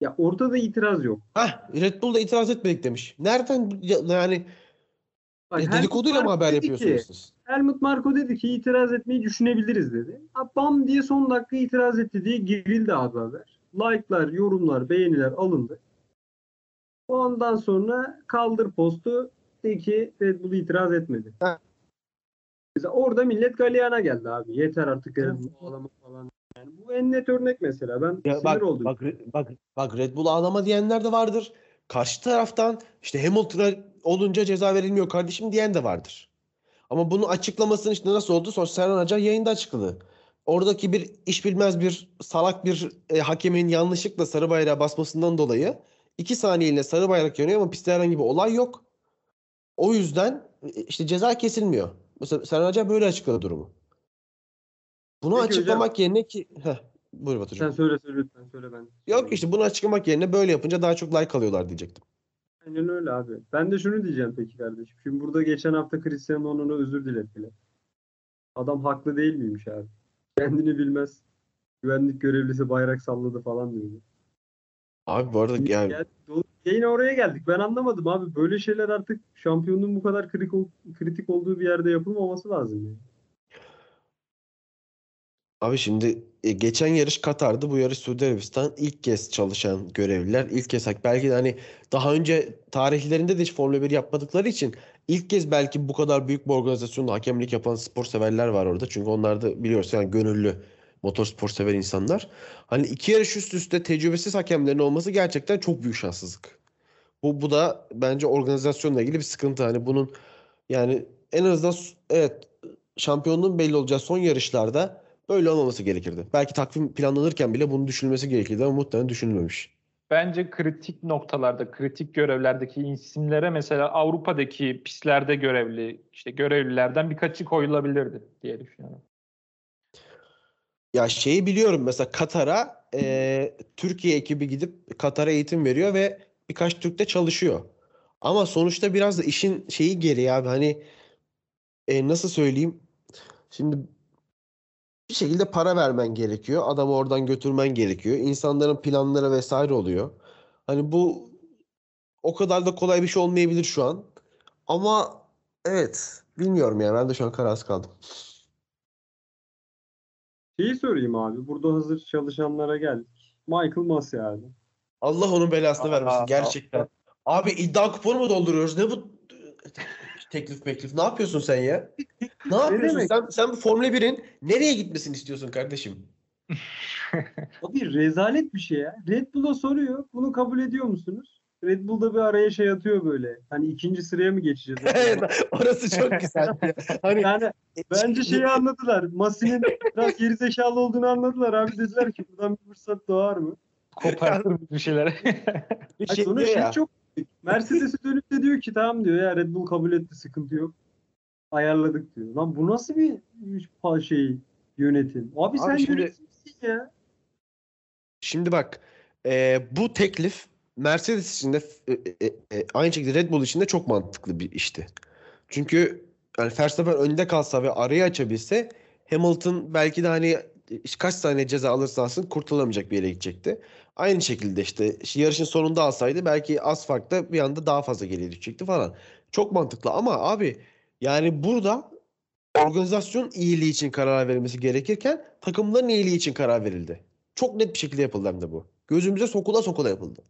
Ya ortada itiraz yok. Hah Red Bull'da itiraz etmedik demiş. Nereden ya- yani Bak, e, Helmut dedikoduyla mı haber yapıyorsunuz ki- siz? Helmut Marko dedi ki itiraz etmeyi düşünebiliriz dedi. Ha, bam diye son dakika itiraz etti diye girildi abi haber. Like'lar, yorumlar, beğeniler alındı. Ondan sonra kaldır postu de ki Red Bull itiraz etmedi. Ha. Mesela orada millet galeyana geldi abi. Yeter artık Red Bull ağlama falan. Yani bu en net örnek mesela. Ben Ya sinir bak, oldum. bak, bak, bak Red Bull ağlama diyenler de vardır. Karşı taraftan işte Hamilton'a olunca ceza verilmiyor kardeşim diyen de vardır. Ama bunun açıklamasını işte nasıl oldu? Sonra Serhan Acar yayında açıkladı. Oradaki bir iş bilmez bir salak bir e, hakemin yanlışlıkla sarı bayrağı basmasından dolayı 2 saniyeliğine sarı bayrak yanıyor ama pistte herhangi bir olay yok. O yüzden e, işte ceza kesilmiyor. Mesela Serhan Acar böyle açıkladı durumu. Bunu Peki hocam. açıklamak yerine ki... Heh, buyur Batucuğum. Sen söyle söyle lütfen söyle ben. Yok işte bunu açıklamak yerine böyle yapınca daha çok like alıyorlar diyecektim. Aynen öyle abi. Ben de şunu diyeceğim peki kardeşim. Şimdi burada geçen hafta Cristiano Ronaldo özür dilettiler. Adam haklı değil miymiş abi? Kendini bilmez. Güvenlik görevlisi bayrak salladı falan diyor. Abi bu arada yani Ya, do- yine oraya geldik. Ben anlamadım abi. Böyle şeyler artık şampiyonluğun bu kadar kritik, kritik olduğu bir yerde yapılmaması lazım. Yani. abi şimdi e, geçen yarış Katar'dı. Bu yarış Suudi Arabistan. ilk kez çalışan görevliler. ilk kez belki de hani daha önce tarihlerinde de hiç Formula 1 yapmadıkları için ilk kez belki bu kadar büyük bir organizasyonda hakemlik yapan spor severler var orada. Çünkü onlar da biliyorsun yani gönüllü motorspor sever insanlar. Hani iki yarış üst üste tecrübesiz hakemlerin olması gerçekten çok büyük şanssızlık. Bu, bu da bence organizasyonla ilgili bir sıkıntı. Hani bunun yani en azından evet şampiyonluğun belli olacağı son yarışlarda böyle olmaması gerekirdi. Belki takvim planlanırken bile bunun düşünülmesi gerekirdi ama muhtemelen düşünülmemiş. Bence kritik noktalarda, kritik görevlerdeki isimlere mesela Avrupa'daki pistlerde görevli, işte görevlilerden birkaçı koyulabilirdi diye düşünüyorum. Ya şeyi biliyorum mesela Katar'a e, Türkiye ekibi gidip Katar'a eğitim veriyor ve birkaç Türk de çalışıyor. Ama sonuçta biraz da işin şeyi geri abi hani e, nasıl söyleyeyim? Şimdi bir şekilde para vermen gerekiyor. Adamı oradan götürmen gerekiyor. İnsanların planları vesaire oluyor. Hani bu o kadar da kolay bir şey olmayabilir şu an. Ama evet bilmiyorum ya ben de şu an kararsız kaldım. Şeyi sorayım abi. Burada hazır çalışanlara geldik. Michael Massey abi. Allah onun belasını Aa, vermesin aa, gerçekten. Abi iddia kuponu mu dolduruyoruz? Ne bu teklif meklif? Ne yapıyorsun sen ya? Ne yapıyorsun? demek? Sen sen bu Formula 1'in nereye gitmesini istiyorsun kardeşim? Abi rezalet bir şey ya. Red Bull'a soruyor. Bunu kabul ediyor musunuz? Red Bull'da bir araya şey atıyor böyle. Hani ikinci sıraya mı geçeceğiz? Orası çok güzel. Hani yani bence şeyi anladılar. Masi'nin biraz gerizekalı olduğunu anladılar abi. Dediler ki buradan bir fırsat doğar mı? Kopartır bir şeyler. bir şey sonra şey ya. çok Mercedes'e dönüp de diyor ki tamam diyor ya Red Bull kabul etti sıkıntı yok. Ayarladık diyor. Lan bu nasıl bir şey yönetim? Abi, sen şimdi- yönetimsin ya. Şimdi bak e, bu teklif Mercedes için de e, e, e, aynı şekilde Red Bull için de çok mantıklı bir işti. Çünkü yani Verstappen önde kalsa ve arayı açabilse Hamilton belki de hani işte kaç tane ceza alırsa alsın kurtulamayacak bir yere gidecekti. Aynı şekilde işte yarışın sonunda alsaydı belki az farkla bir anda daha fazla geriye düşecekti falan. Çok mantıklı ama abi yani burada organizasyon iyiliği için karar verilmesi gerekirken takımların iyiliği için karar verildi. Çok net bir şekilde yapıldı hem de bu. Gözümüze sokula sokula yapıldı.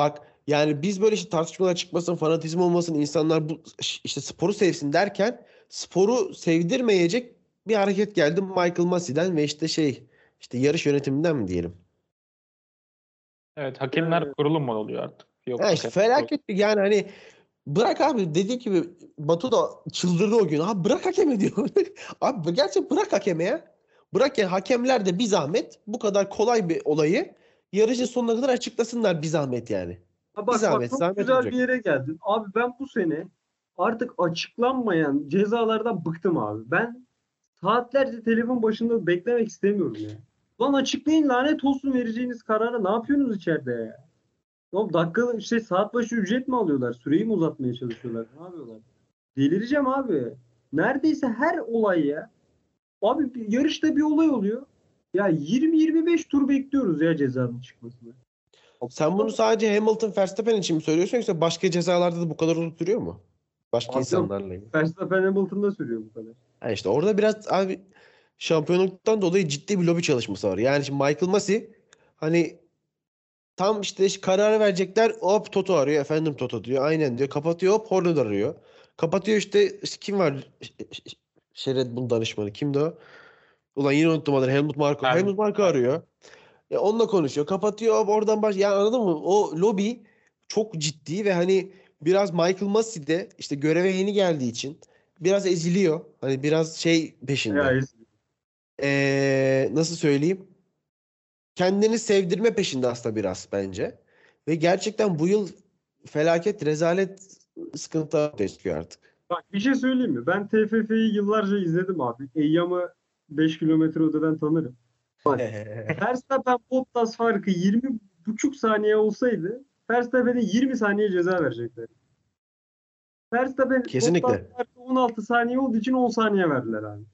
Bak yani biz böyle işte tartışmalar çıkmasın, fanatizm olmasın, insanlar bu işte sporu sevsin derken sporu sevdirmeyecek bir hareket geldi Michael Massey'den ve işte şey işte yarış yönetiminden mi diyelim. evet, hakemler kurulu mu oluyor artık? Yok. Ya işte felaket bir yani hani bırak abi dediği gibi Batu da çıldırdı o gün. Abi bırak hakemi diyor. abi gerçekten bırak hakemi ya. Bırak yani hakemler de bir zahmet bu kadar kolay bir olayı yarışın sonuna kadar açıklasınlar bir zahmet yani. Ha bak, zahmet, bak çok zahmet güzel olacak. bir yere geldin. Abi ben bu sene artık açıklanmayan cezalardan bıktım abi. Ben saatlerce telefon başında beklemek istemiyorum ya. Lan açıklayın lanet olsun vereceğiniz kararı. Ne yapıyorsunuz içeride ya? Oğlum dakika işte saat başı ücret mi alıyorlar? Süreyi mi uzatmaya çalışıyorlar? Ne yapıyorlar? Delireceğim abi. Neredeyse her olay ya. Abi bir- yarışta bir olay oluyor. Ya 20-25 tur bekliyoruz ya cezanın çıkmasını. Sen bunu sadece Hamilton Verstappen için mi söylüyorsun yoksa başka cezalarda da bu kadar uzun duruyor mu? Başka yok. insanlarla ilgili. Verstappen Hamilton'da sürüyor bu kadar. Ha işte orada biraz abi şampiyonluktan dolayı ciddi bir lobi çalışması var. Yani şimdi Michael Massey hani tam işte kararı verecekler hop Toto arıyor efendim Toto diyor aynen diyor kapatıyor hop Horner arıyor. Kapatıyor işte, işte kim var şey Red Bull danışmanı kimdi o? Ulan yine unuttum adını. Helmut Marko. Ben- Helmut Marko arıyor. E, onunla konuşuyor. Kapatıyor. Oradan baş... Yani anladın mı? O lobi çok ciddi ve hani biraz Michael Massey de işte göreve yeni geldiği için biraz eziliyor. Hani biraz şey peşinde. Ya, Ee, nasıl söyleyeyim? Kendini sevdirme peşinde aslında biraz bence. Ve gerçekten bu yıl felaket, rezalet sıkıntı ortaya çıkıyor artık. Bak bir şey söyleyeyim mi? Ben TFF'yi yıllarca izledim abi. Eyyam'ı 5 kilometre öteden tanırım. Verstappen Bottas farkı 20 buçuk saniye olsaydı Verstappen'e 20 saniye ceza verecekler. Verstappen Kesinlikle. Bottas farkı 16 saniye olduğu için 10 saniye verdiler abi.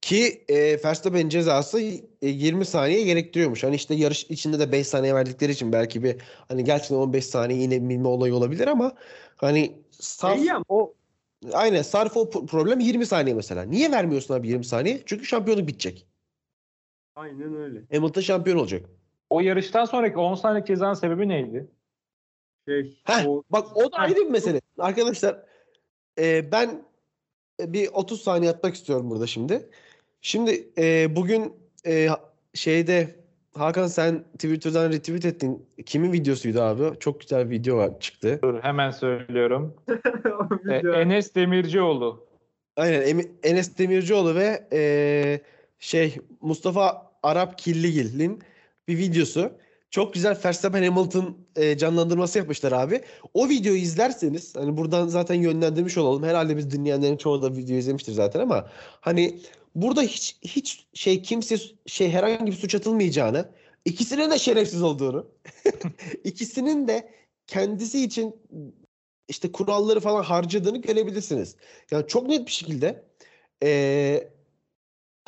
Ki e, Verstappen'in cezası e, 20 saniye gerektiriyormuş. Hani işte yarış içinde de 5 saniye verdikleri için belki bir hani gerçekten 15 saniye yine bilme olayı olabilir ama hani sarf İyi ama- o aynen sarf o pro- problem 20 saniye mesela. Niye vermiyorsun abi 20 saniye? Çünkü şampiyonluk bitecek. Aynen öyle. Hamilton şampiyon olacak. O yarıştan sonraki 10 saniye cezanın sebebi neydi? Şey, Heh, o, bak o da ayrı bir mesele. Arkadaşlar e, ben bir 30 saniye atmak istiyorum burada şimdi. Şimdi e, bugün e, şeyde Hakan sen Twitter'dan retweet ettin. Kimin videosuydu abi? Çok güzel bir video var çıktı. Dur hemen söylüyorum. E, video- Enes Demircioğlu. Aynen Emi- Enes Demircioğlu ve e, şey Mustafa Arap Killigil'in bir videosu. Çok güzel Verstappen Hamilton e, canlandırması yapmışlar abi. O videoyu izlerseniz hani buradan zaten yönlendirmiş olalım. Herhalde biz dinleyenlerin çoğu da video izlemiştir zaten ama hani burada hiç hiç şey kimse şey herhangi bir suç atılmayacağını, ikisinin de şerefsiz olduğunu, ikisinin de kendisi için işte kuralları falan harcadığını görebilirsiniz. Yani çok net bir şekilde eee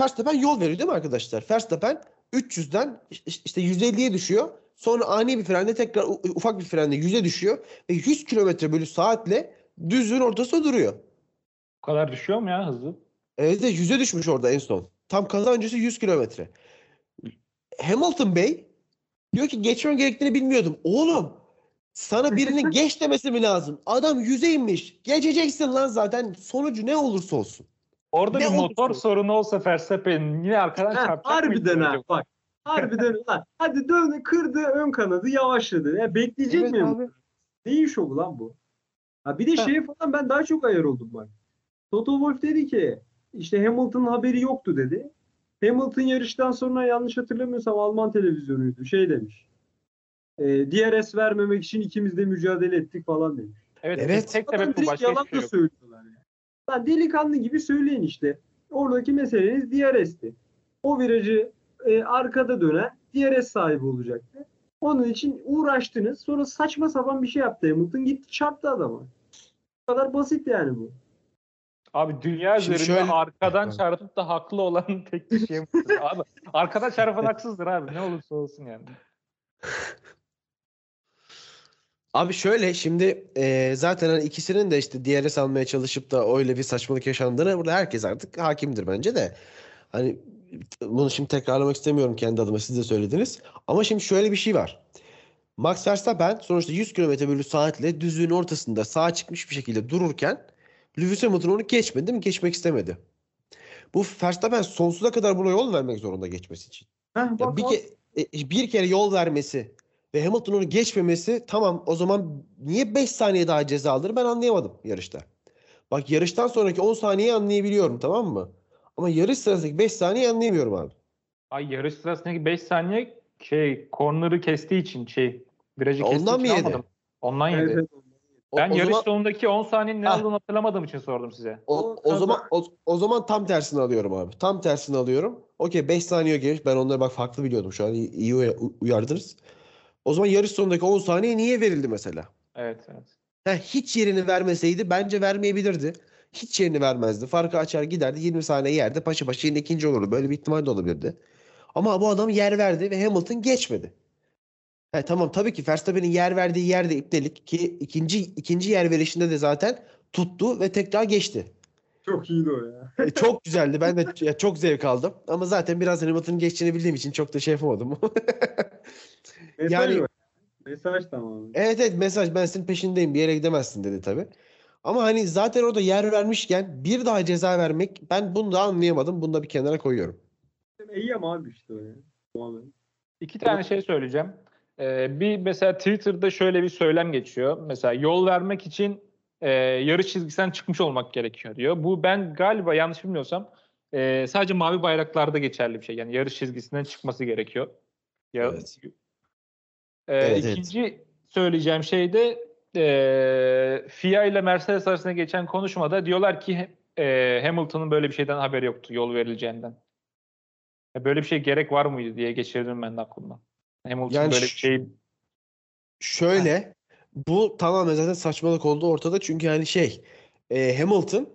Verstappen yol veriyor değil mi arkadaşlar? Verstappen 300'den iş- işte 150'ye düşüyor. Sonra ani bir frenle tekrar ufak bir frenle 100'e düşüyor ve 100 kilometre bölü saatle düzlüğün ortasında duruyor. Bu kadar düşüyor mu ya hızlı? Evet de 100'e düşmüş orada en son. Tam kaza öncesi 100 kilometre. Hamilton Bey diyor ki geçmem gerektiğini bilmiyordum. Oğlum sana birinin geç demesi mi lazım? Adam 100'e inmiş. Geçeceksin lan zaten. Sonucu ne olursa olsun. Orada Ne bir motor olursa- sorunu olsa Verstappen yine arkadan Ha, çarpacak harbiden ha bak. Harbiden lan. Hadi dön kırdı ön kanadı yavaşladı. Ya bekleyecek Evet miyim? Ne iş o lan bu? Ha bir de Ha. şeye falan ben daha çok ayar oldum bak. Toto Wolff dedi ki işte Hamilton'ın haberi yoktu dedi. Hamilton yarıştan sonra yanlış hatırlamıyorsam Alman televizyonuydu. Şey demiş. E, DRS vermemek için ikimiz de mücadele ettik falan demiş. Evet, Evet. tek sebep bu direkt başka yalan şey da yok. söylüyorlar yani. Lan delikanlı gibi söyleyin işte. Oradaki meseleniz DRS'ti. O virajı e, arkada dönen DRS sahibi olacaktı. Onun için uğraştınız. Sonra saçma sapan bir şey yaptı Hamilton. Gitti çarptı adama. Bu kadar basit yani bu. Abi dünya Şimdi üzerinde şöyle- arkadan çarpıp da haklı olan tek kişi Hamilton. Abi arkadan çarpan haksızdır abi ne olursa olsun yani. Abi şöyle şimdi e, zaten hani ikisinin de işte DRS almaya çalışıp da öyle bir saçmalık yaşandığına burada herkes artık hakimdir bence de. Hani bunu şimdi tekrarlamak istemiyorum kendi adıma siz de söylediniz. Ama şimdi şöyle bir şey var. Max Verstappen sonuçta 100 km bölü saatle düzlüğün ortasında sağa çıkmış bir şekilde dururken Lewis Hamilton onu geçmedi değil mi? Geçmek istemedi. Bu Verstappen sonsuza kadar buna yol vermek zorunda geçmesi için. Heh, bak, bir, ke- e, bir kere yol vermesi ve Hamilton onu geçmemesi tamam o zaman niye 5 saniye daha ceza alır ben anlayamadım yarışta. Bak yarıştan sonraki 10 saniyeyi anlayabiliyorum tamam mı? Ama yarış sırasındaki 5 saniye anlayamıyorum abi. Ay yarış sırasındaki 5 saniye şey corner'ı kestiği için şey virajı kestiği ondan için mı yedi? almadım. Ondan Evet, yedi. evet. Ben o yarış zaman sonundaki 10 saniyenin ne Ha. olduğunu hatırlamadığım için sordum size. o, O zaman o, o zaman tam tersini alıyorum abi. Tam tersini alıyorum. Okey 5 saniye gelmiş. Ben onları bak farklı biliyordum. Şu an iyi, iyi uya- uyardınız. O zaman yarış sonundaki 10 saniye niye verildi mesela? Evet evet. Heh, hiç yerini vermeseydi bence vermeyebilirdi. Hiç yerini vermezdi. Farkı açar giderdi. 20 saniye yerde paşa paşa yine ikinci olurdu. Böyle bir ihtimal de olabilirdi. Ama bu adam yer verdi ve Hamilton geçmedi. He, tamam tabii ki Verstappen'in yer verdiği yerde iptelik ki ikinci ikinci yer verişinde de zaten tuttu ve tekrar geçti. Çok iyiydi o ya. E, çok güzeldi. Ben de ya, çok zevk aldım. Ama zaten biraz Hamilton'ın geçeceğini bildiğim için çok da şey yapamadım. Mesaj Yani- var. Mesaj tamamen. Evet evet mesaj ben senin peşindeyim bir yere gidemezsin dedi tabii. Ama hani zaten orada yer vermişken bir daha ceza vermek ben bunu da anlayamadım. Bunu da bir kenara koyuyorum. Eyyam abi işte o ya. Muhammed. İki tane şey söyleyeceğim. Ee, bir mesela Twitter'da şöyle bir söylem geçiyor. Mesela yol vermek için e, yarış çizgisinden çıkmış olmak gerekiyor diyor. Bu ben galiba yanlış bilmiyorsam e, sadece mavi bayraklarda geçerli bir şey. Yani yarış çizgisinden çıkması gerekiyor. Ya, Evet. Ee, Evet, evet. ikinci söyleyeceğim şey de e, FIA ile Mercedes arasında geçen konuşmada diyorlar ki e, Hamilton'ın böyle bir şeyden haberi yoktu yol verileceğinden. Ya Böyle bir şey gerek var mıydı diye geçirdim ben de aklımdan. Hamilton Yani böyle bir şey Şöyle bu tamamen zaten saçmalık oldu ortada. Çünkü yani şey e, Hamilton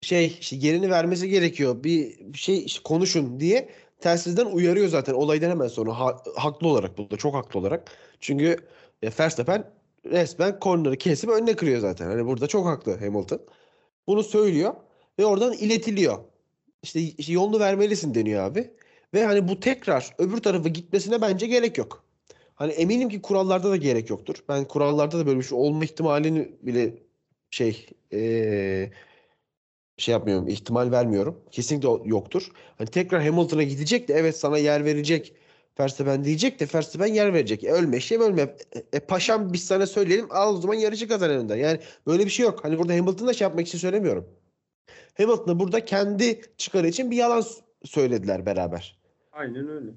şey işte yerini vermesi gerekiyor. Bir bir şey işte konuşun diye telsizden uyarıyor zaten. Olaydan hemen sonra Ha- haklı olarak burada çok haklı olarak. Çünkü e, Verstappen resmen korneri kesip önüne kırıyor zaten. Hani burada çok haklı Hamilton. Bunu söylüyor ve oradan iletiliyor. İşte, işte yolunu vermelisin deniyor abi ve hani bu tekrar öbür tarafa gitmesine bence gerek yok. Hani eminim ki kurallarda da gerek yoktur. Ben kurallarda da böyle bir şey olma ihtimalini bile şey eee, şey yapmıyorum, ihtimal vermiyorum. Kesinlikle yoktur. Hani tekrar Hamilton'a gidecek de evet sana yer verecek. Verstappen diyecek de Verstappen yer verecek. E, ölme şey ölme. E, e, paşam biz sana söyleyelim al o zaman yarışı kazan önünden. Yani böyle bir şey yok. Hani burada Hamilton'da şey yapmak için söylemiyorum. Hamilton'a burada kendi çıkarı için bir yalan söylediler beraber. Aynen öyle.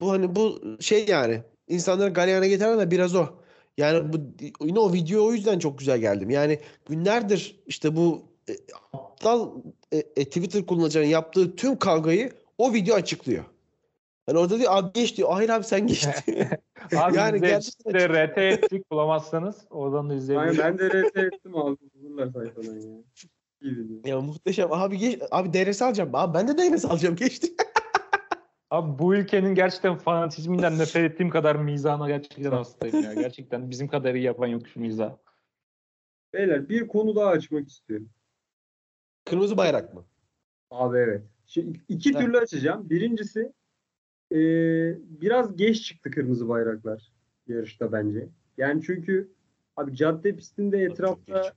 Bu hani bu şey yani insanları galeyana getiren de biraz o. Yani bu yine o video o yüzden çok güzel geldim. Yani günlerdir işte bu e, aptal e, e, Twitter kullanıcıların yaptığı tüm kavgayı o video açıklıyor. Yani orada diyor abi geç diyor. Hayır abi sen geç diyor. Abi Yani gerçekten işte RT ettik bulamazsanız oradan da Aynen izleyebilirsiniz. ben de RT ettim abi. Bulurlar sayfadan ya. İyi video. ya muhteşem. Abi geç abi DRS alacağım. Abi ben de DRS alacağım geçti. Abi bu ülkenin gerçekten fanatizminden nefret ettiğim kadar mizahına gerçekten hastayım ya. Gerçekten bizim kadar iyi yapan yok şu mizah. Beyler bir konu daha açmak istiyorum. Kırmızı bayrak mı? Abi evet. Şimdi iki Heh. türlü açacağım. Birincisi eee, biraz geç çıktı kırmızı bayraklar yarışta bence. Yani çünkü abi cadde pistinde etrafta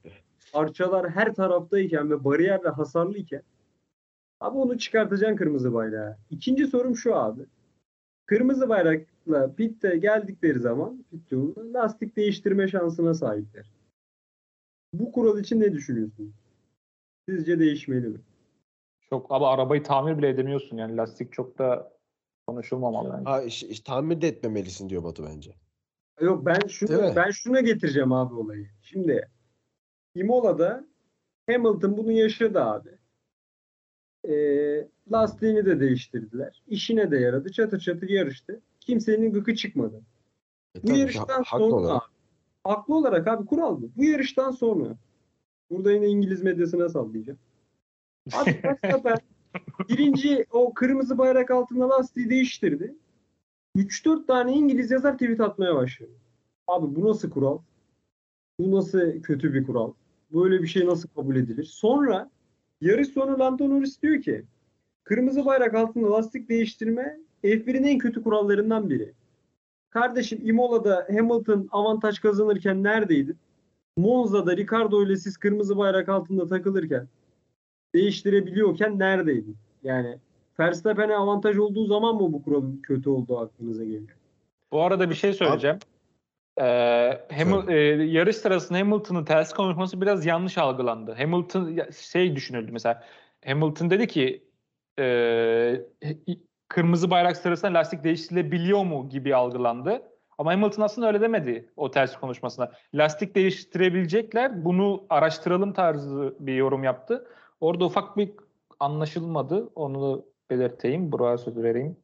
parçalar her taraftayken ve bariyer de hasarlıyken abi onu çıkartacaksın kırmızı bayrağı. İkinci sorum şu abi. Kırmızı bayrakla pitte geldikleri zaman pit yolunda lastik değiştirme şansına sahipler. Bu kural için ne düşünüyorsunuz? Sizce değişmeli mi? Çok ama arabayı tamir bile edemiyorsun yani lastik çok da konuşulmamalı bence. Ha, iş, iş- tahmin de etmemelisin diyor Batu bence. Yok ben şunu ben şuna getireceğim abi olayı. Şimdi Imola'da Hamilton bunu yaşadı abi. Ee, lastiğini de değiştirdiler. İşine de yaradı. Çatır çatır yarıştı. Kimsenin gıkı çıkmadı. E, Bu yarıştan ha- sonra olarak. haklı olarak abi kural bu. Bu yarıştan sonra burada yine İngiliz medyasına sallayacağım. Abi Verstappen birinci o kırmızı bayrak altında lastiği değiştirdi. 3-4 tane İngiliz yazar tweet atmaya başladı. Abi bu nasıl kural? Bu nasıl kötü bir kural? Böyle bir şey nasıl kabul edilir? Sonra yarış sonu Lando Norris diyor ki kırmızı bayrak altında lastik değiştirme F1'in en kötü kurallarından biri. Kardeşim Imola'da Hamilton avantaj kazanırken neredeydin? Monza'da Ricardo ile siz kırmızı bayrak altında takılırken değiştirebiliyorken neredeydin? Yani Verstappen'e avantaj olduğu zaman mı bu kuralın kötü olduğu aklınıza geliyor? Bu arada bir şey söyleyeceğim. Ee, Hamil- e, yarış sırasında Hamilton'ın ters konuşması biraz yanlış algılandı. Hamilton şey düşünüldü mesela. Hamilton dedi ki e, kırmızı bayrak sırasında lastik değiştirilebiliyor mu gibi algılandı. Ama Hamilton aslında öyle demedi o ters konuşmasında. Lastik değiştirebilecekler. Bunu araştıralım tarzı bir yorum yaptı. Orada ufak bir anlaşılmadı. Onu belirteyim. Buraya söz vereyim.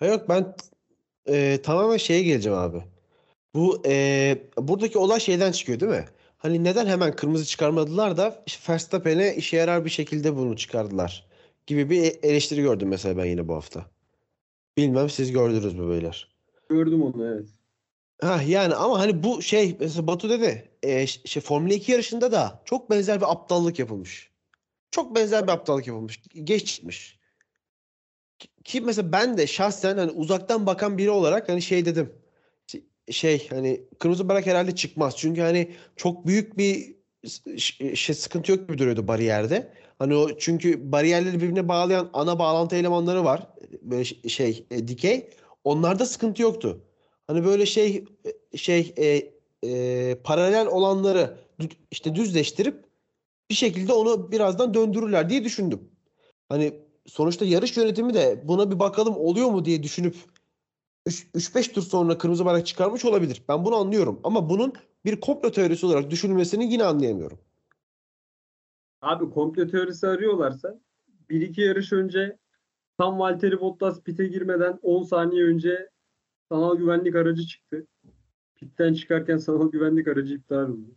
Yok ben e, tamamen şeye geleceğim abi. Bu e, buradaki olay şeyden çıkıyor değil mi? Hani neden hemen kırmızı çıkarmadılar da işte Verstappen'e işe yarar bir şekilde bunu çıkardılar gibi bir e- eleştiri gördüm mesela ben yine bu hafta. Bilmem siz gördünüz mü beyler? Gördüm onu evet. Ha yani ama hani bu şey mesela Batu dedi e, şey Formula 2 yarışında da çok benzer bir aptallık yapılmış. Çok benzer bir aptallık yapılmış. Geç çıkmış. Ki- mesela ben de şahsen hani uzaktan bakan biri olarak hani şey dedim. Şey- hani kırmızı bayrak herhalde çıkmaz. Çünkü hani çok büyük bir şey sıkıntı yok gibi duruyordu bariyerde. Hani o çünkü bariyerleri birbirine bağlayan ana bağlantı elemanları var. Böyle şey e, dikey. Onlarda sıkıntı yoktu. Hani böyle şey e, şey e, e, paralel olanları işte düzleştirip bir şekilde onu birazdan döndürürler diye düşündüm. Hani sonuçta yarış yönetimi de buna bir bakalım oluyor mu diye düşünüp 3-5 tur sonra kırmızı bayrak çıkarmış olabilir. Ben bunu anlıyorum ama bunun bir komplo teorisi olarak düşünülmesini yine anlayamıyorum. Abi komplo teorisi arıyorlarsa bir iki yarış önce tam Valtteri Bottas pite girmeden 10 saniye önce sanal güvenlik aracı çıktı. Pitten çıkarken sanal güvenlik aracı iptal oldu.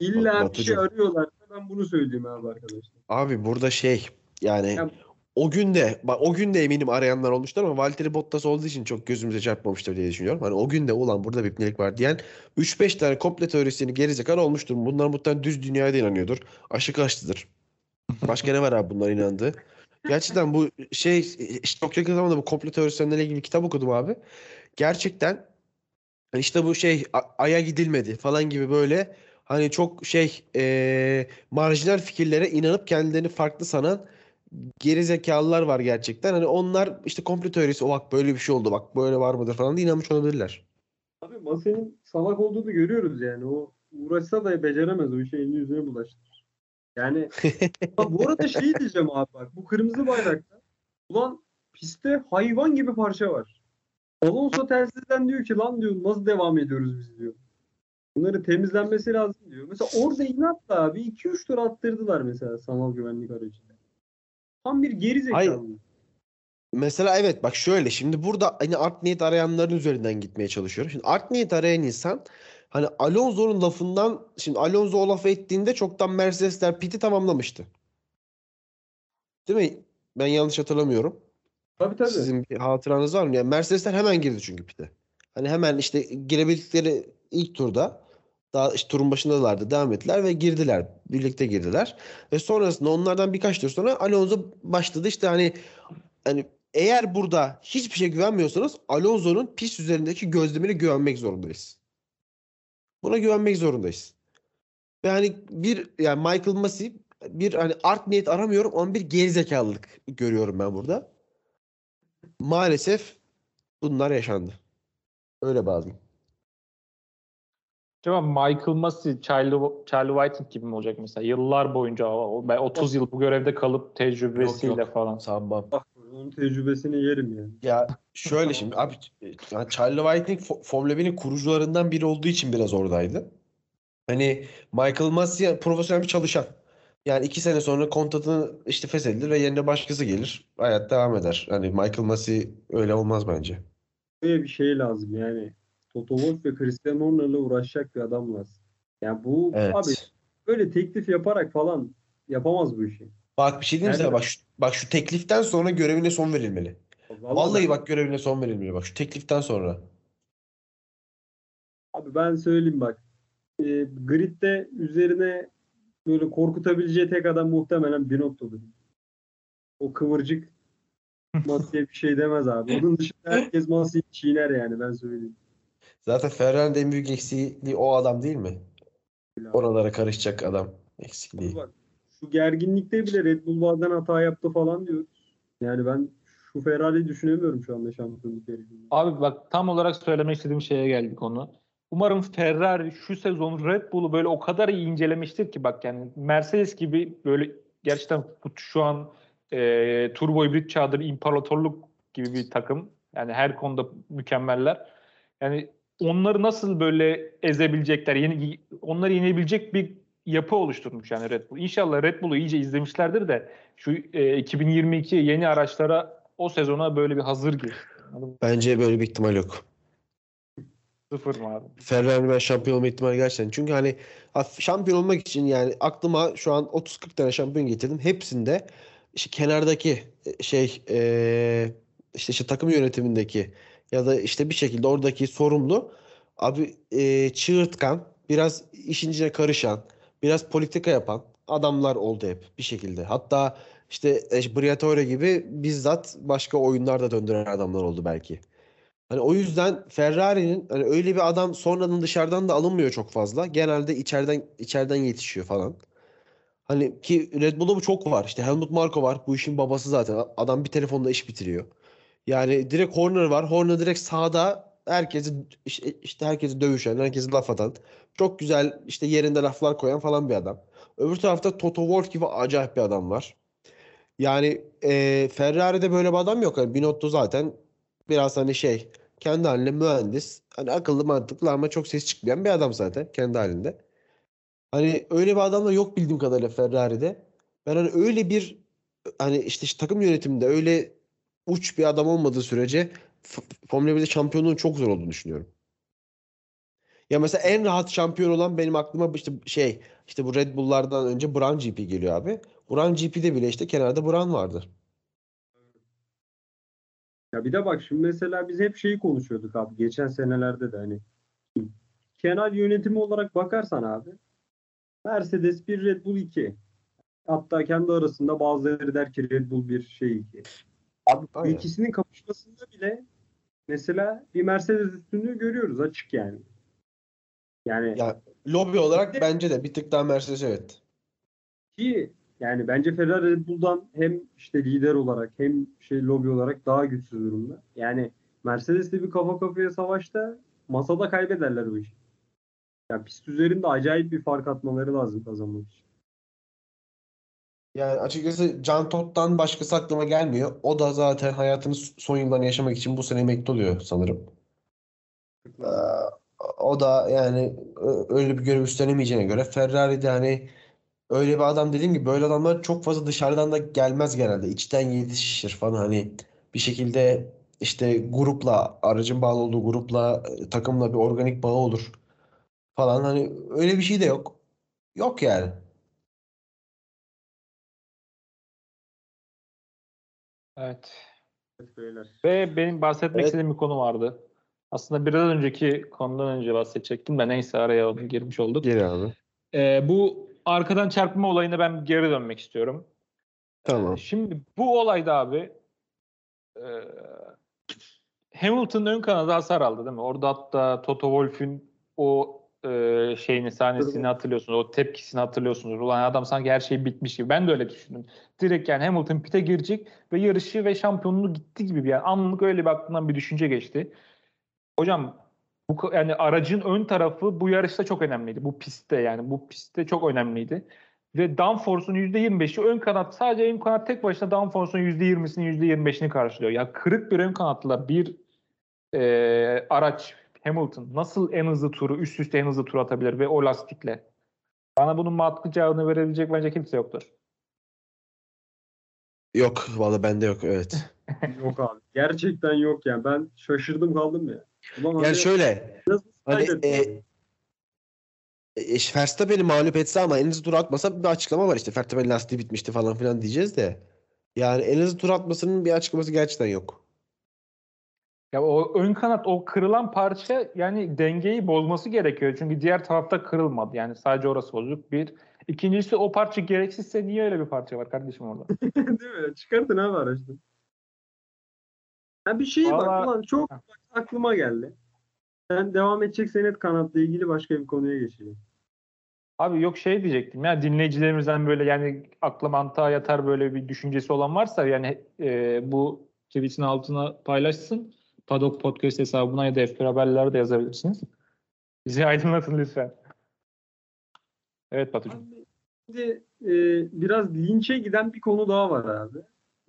İlla bir şey arıyorlarsa ben bunu söyleyeyim abi arkadaşlar. Abi burada şey yani Ya- o gün de bak o gün de eminim arayanlar olmuştur ama Valtteri Bottas olduğu için çok gözümüze çarpmamıştır diye düşünüyorum. Hani o gün de ulan burada bir ipnelik var diyen 3-5 tane komplo teorisyeni gerizekalı olmuştur. Bunlar muhtemelen düz dünyaya da inanıyordur. Aşık açtıdır. Başka ne var abi bunlar inandığı? Gerçekten bu şey işte çok yakın zamanda bu komplo teorisyenlerle ilgili kitap okudum abi. Gerçekten işte bu şey Ay'a gidilmedi falan gibi böyle hani çok şey eee, marjinal fikirlere inanıp kendilerini farklı sanan geri zekalılar var gerçekten. Hani onlar işte komplo teorisi o bak böyle bir şey oldu bak böyle var mıdır falan diye inanmış olabilirler. Abi Mase'nin salak olduğunu görüyoruz yani. O uğraşsa da beceremez. O işi elini yüzüne bulaştırır. Yani bu arada şey diyeceğim abi bak. Bu kırmızı bayrakta ulan pistte hayvan gibi parça var. Alonso telsizden diyor ki lan diyor nasıl devam ediyoruz biz diyor. Bunları temizlenmesi lazım diyor. Mesela orada inatla abi 2-3 tur attırdılar mesela sanal güvenlik aracıyla. Tam bir geri zekalı. Mesela evet bak şöyle şimdi burada hani art niyet arayanların üzerinden gitmeye çalışıyorum. Şimdi art niyet arayan insan hani Alonso'nun lafından şimdi Alonso o lafı ettiğinde çoktan Mercedesler piti tamamlamıştı. Değil mi? Ben yanlış hatırlamıyorum. Tabii tabii. Sizin bir hatıranız var mı? Yani Mercedesler hemen girdi çünkü pite. Hani hemen işte girebildikleri ilk turda daha işte turun başındalardı devam ettiler ve girdiler. Birlikte girdiler. Ve sonrasında onlardan birkaç tur sonra Alonso başladı. İşte hani hani eğer burada hiçbir şey güvenmiyorsanız Alonso'nun pist üzerindeki gözlemine güvenmek zorundayız. Buna güvenmek zorundayız. Ve hani bir yani Michael Masi bir hani art niyet aramıyorum ama bir gerizekalılık görüyorum ben burada. Maalesef bunlar yaşandı. Öyle bazı. Acaba Michael Massey, Charlie, Charlie Whiting gibi mi olacak mesela? Yıllar boyunca o- ben 30 yıl bu görevde kalıp tecrübesiyle Yok, falan. Sanmam. Bak onun tecrübesini yerim yani. Ya şöyle şimdi abi yani Charlie Whiting Fo- Formula 1'in kurucularından biri olduğu için biraz oradaydı. Hani Michael Massey profesyonel bir çalışan. Yani iki sene sonra kontratını işte feshedilir ve yerine başkası gelir. Hayat devam eder. Hani Michael Massey öyle olmaz bence. Böyle bir şey lazım yani. Toto Wolff ve Christian Horner'la uğraşacak bir adam lazım. Yani bu Evet. abi böyle teklif yaparak falan yapamaz bu işi. Bak bir şey diyeyim sana bak şu, bak şu tekliften sonra görevine son verilmeli. Vallahi, Vallahi bak görevine son verilmeli bak şu tekliften sonra. Abi ben söyleyeyim bak. E, gridde üzerine böyle korkutabileceği tek adam muhtemelen Binotto'dur. O kıvırcık Masi'ye bir şey demez abi. Onun dışında herkes Masi'yi çiğner yani ben söyleyeyim. Zaten Ferrari'nin en büyük eksikliği o adam değil mi? Oralara karışacak adam eksikliği. Bak, şu gerginlikte bile Red Bull bazen hata yaptı falan diyor. Yani ben şu Ferrari'yi düşünemiyorum şu anda şampiyonluk yarışında. Abi bak tam olarak söylemek istediğim şeye geldik konu. Umarım Ferrari şu sezon Red Bull'u böyle o kadar iyi incelemiştir ki bak yani Mercedes gibi böyle gerçekten şu an e, turbo hibrit çağdır imparatorluk gibi bir takım. Yani her konuda mükemmeller. Yani onları nasıl böyle ezebilecekler, yeni onları yenebilecek bir yapı oluşturmuş yani Red Bull. İnşallah Red Bull'u iyice izlemişlerdir de şu e, 2022 yeni araçlara o sezona böyle bir hazır gir. Bence böyle bir ihtimal yok. Sıfır mı abi? Ferrari ben şampiyon olma ihtimali gerçekten. Çünkü hani şampiyon olmak için yani aklıma şu an 30-40 tane şampiyon getirdim. Hepsinde işte kenardaki e, şey e, işte, işte takım yönetimindeki ya da işte bir şekilde oradaki sorumlu abi e, çığırtkan, biraz işin içine karışan, biraz politika yapan adamlar oldu hep bir şekilde. Hatta işte Briatore gibi bizzat başka oyunlarda döndüren adamlar oldu belki. Hani o yüzden Ferrari'nin hani öyle bir adam sonradan dışarıdan da alınmıyor çok fazla. Genelde içeriden içeriden yetişiyor falan. Hani ki Red Bull'da bu çok var. İşte Helmut Marko var. Bu işin babası zaten. Adam bir telefonla iş bitiriyor. Yani direkt Horner var. Horner direkt sahada herkesi işte herkesi dövüşen, herkesi laf atan. Çok güzel işte yerinde laflar koyan falan bir adam. Öbür tarafta Toto Wolff gibi acayip bir adam var. Yani e, Ferrari'de böyle bir adam yok. Yani Binotto zaten biraz hani şey kendi haline mühendis. Hani akıllı mantıklı ama çok ses çıkmayan bir adam zaten kendi halinde. Hani öyle bir adam da yok bildiğim kadarıyla Ferrari'de. Ben hani öyle bir hani işte, işte takım yönetiminde öyle uç bir adam olmadığı sürece Formula 1'de şampiyonluğun çok zor olduğunu düşünüyorum. Ya mesela en rahat şampiyon olan benim aklıma işte şey işte bu Red Bull'lardan önce Brown GP geliyor abi. Brown GP'de bile işte kenarda Brown vardı. Ya bir de bak şimdi mesela biz hep şeyi konuşuyorduk abi geçen senelerde de hani kenar yönetimi olarak bakarsan abi Mercedes 1 Red Bull 2. Hatta kendi arasında bazıları der ki Red Bull 1 şey 2. Abi Aynen. ikisinin kapışmasında bile mesela bir Mercedes üstünlüğü görüyoruz açık yani. Yani Ya lobi olarak bence de bir tık daha Mercedes evet. ki yani bence Ferrari Red Bull'dan hem işte lider olarak hem şey lobi olarak daha güçsüz durumda. Yani Mercedes'le bir kafa kafaya savaşta masada kaybederler bu işi. Ya pist üzerinde acayip bir fark atmaları lazım kazanmak için. Yani açıkçası Can Todd'dan başkası aklıma gelmiyor. O da zaten hayatının son yıllarını yaşamak için bu sene emekli oluyor sanırım. Ee, O da yani öyle bir görev üstlenemeyeceğine göre Ferrari'de hani öyle bir adam dediğim gibi böyle adamlar çok fazla dışarıdan da gelmez genelde. İçten yetişir falan hani bir şekilde işte grupla aracın bağlı olduğu grupla e, takımla bir organik bağı olur falan hani öyle bir şey de yok. Yok yani. Evet. Evet beyler. Ve benim bahsetmek Evet. istediğim bir konu vardı. Aslında biraz önceki konudan önce bahsedecektim de neyse araya onu girmiş olduk. Geri abi. Ee, bu arkadan çarpma olayına ben geri dönmek istiyorum. Tamam. Şimdi bu olayda abi e, Hamilton ön kanada hasar aldı değil mi? Orada hatta Toto Wolff'ün o e, şeyini sahnesini hatırlıyorsunuz. O tepkisini hatırlıyorsunuz. Ulan adam sanki her şey bitmiş gibi. Ben de öyle düşündüm. Direkt yani Hamilton pite girecek ve yarışı ve şampiyonluğu gitti gibi bir yani anlık öyle bir aklımdan bir düşünce geçti. Hocam bu yani aracın ön tarafı bu yarışta çok önemliydi. Bu pistte yani bu pistte çok önemliydi. Ve downforce'un %25'i ön kanat sadece ön kanat tek başına downforce'un %20'sini %25'ini karşılıyor. Ya kırık bir ön kanatla bir e, araç Hamilton nasıl en hızlı turu üst üste en hızlı tur atabilir ve o lastikle? Bana bunun mantıklı cevabını verebilecek bence kimse yoktur. Yok valla bende yok evet. Yok abi. Gerçekten yok yani. Ben şaşırdım kaldım ya. Ulan Yani hani şöyle nasıl hani e, abi? e, Verstappen'i mağlup etse ama en hızlı tur atmasa bir açıklama var işte. Verstappen lastiği bitmişti falan filan diyeceğiz de. Yani en hızlı tur atmasının bir açıklaması gerçekten yok. Ya o ön kanat o kırılan parça yani dengeyi bozması gerekiyor. Çünkü diğer tarafta kırılmadı. Yani sadece orası bozuk. Bir. İkincisi o parça gereksizse niye öyle bir parça var kardeşim orada? Değil mi? Çıkartın abi araçtan. Ha bir şeye bak Vallahi- ulan çok bak, aklıma geldi. Ben devam edecek senet kanatla ilgili başka bir konuya geçeceğim. Abi yok şey diyecektim ya dinleyicilerimizden böyle yani akla mantığa yatar böyle bir düşüncesi olan varsa yani e, bu tweet'in altına paylaşsın. Paddock Podcast hesabına ya da F1 haberlerde de yazabilirsiniz. Bizi aydınlatın lütfen. Evet Batucuğum. Şimdi e, biraz linçe giden bir konu daha var abi.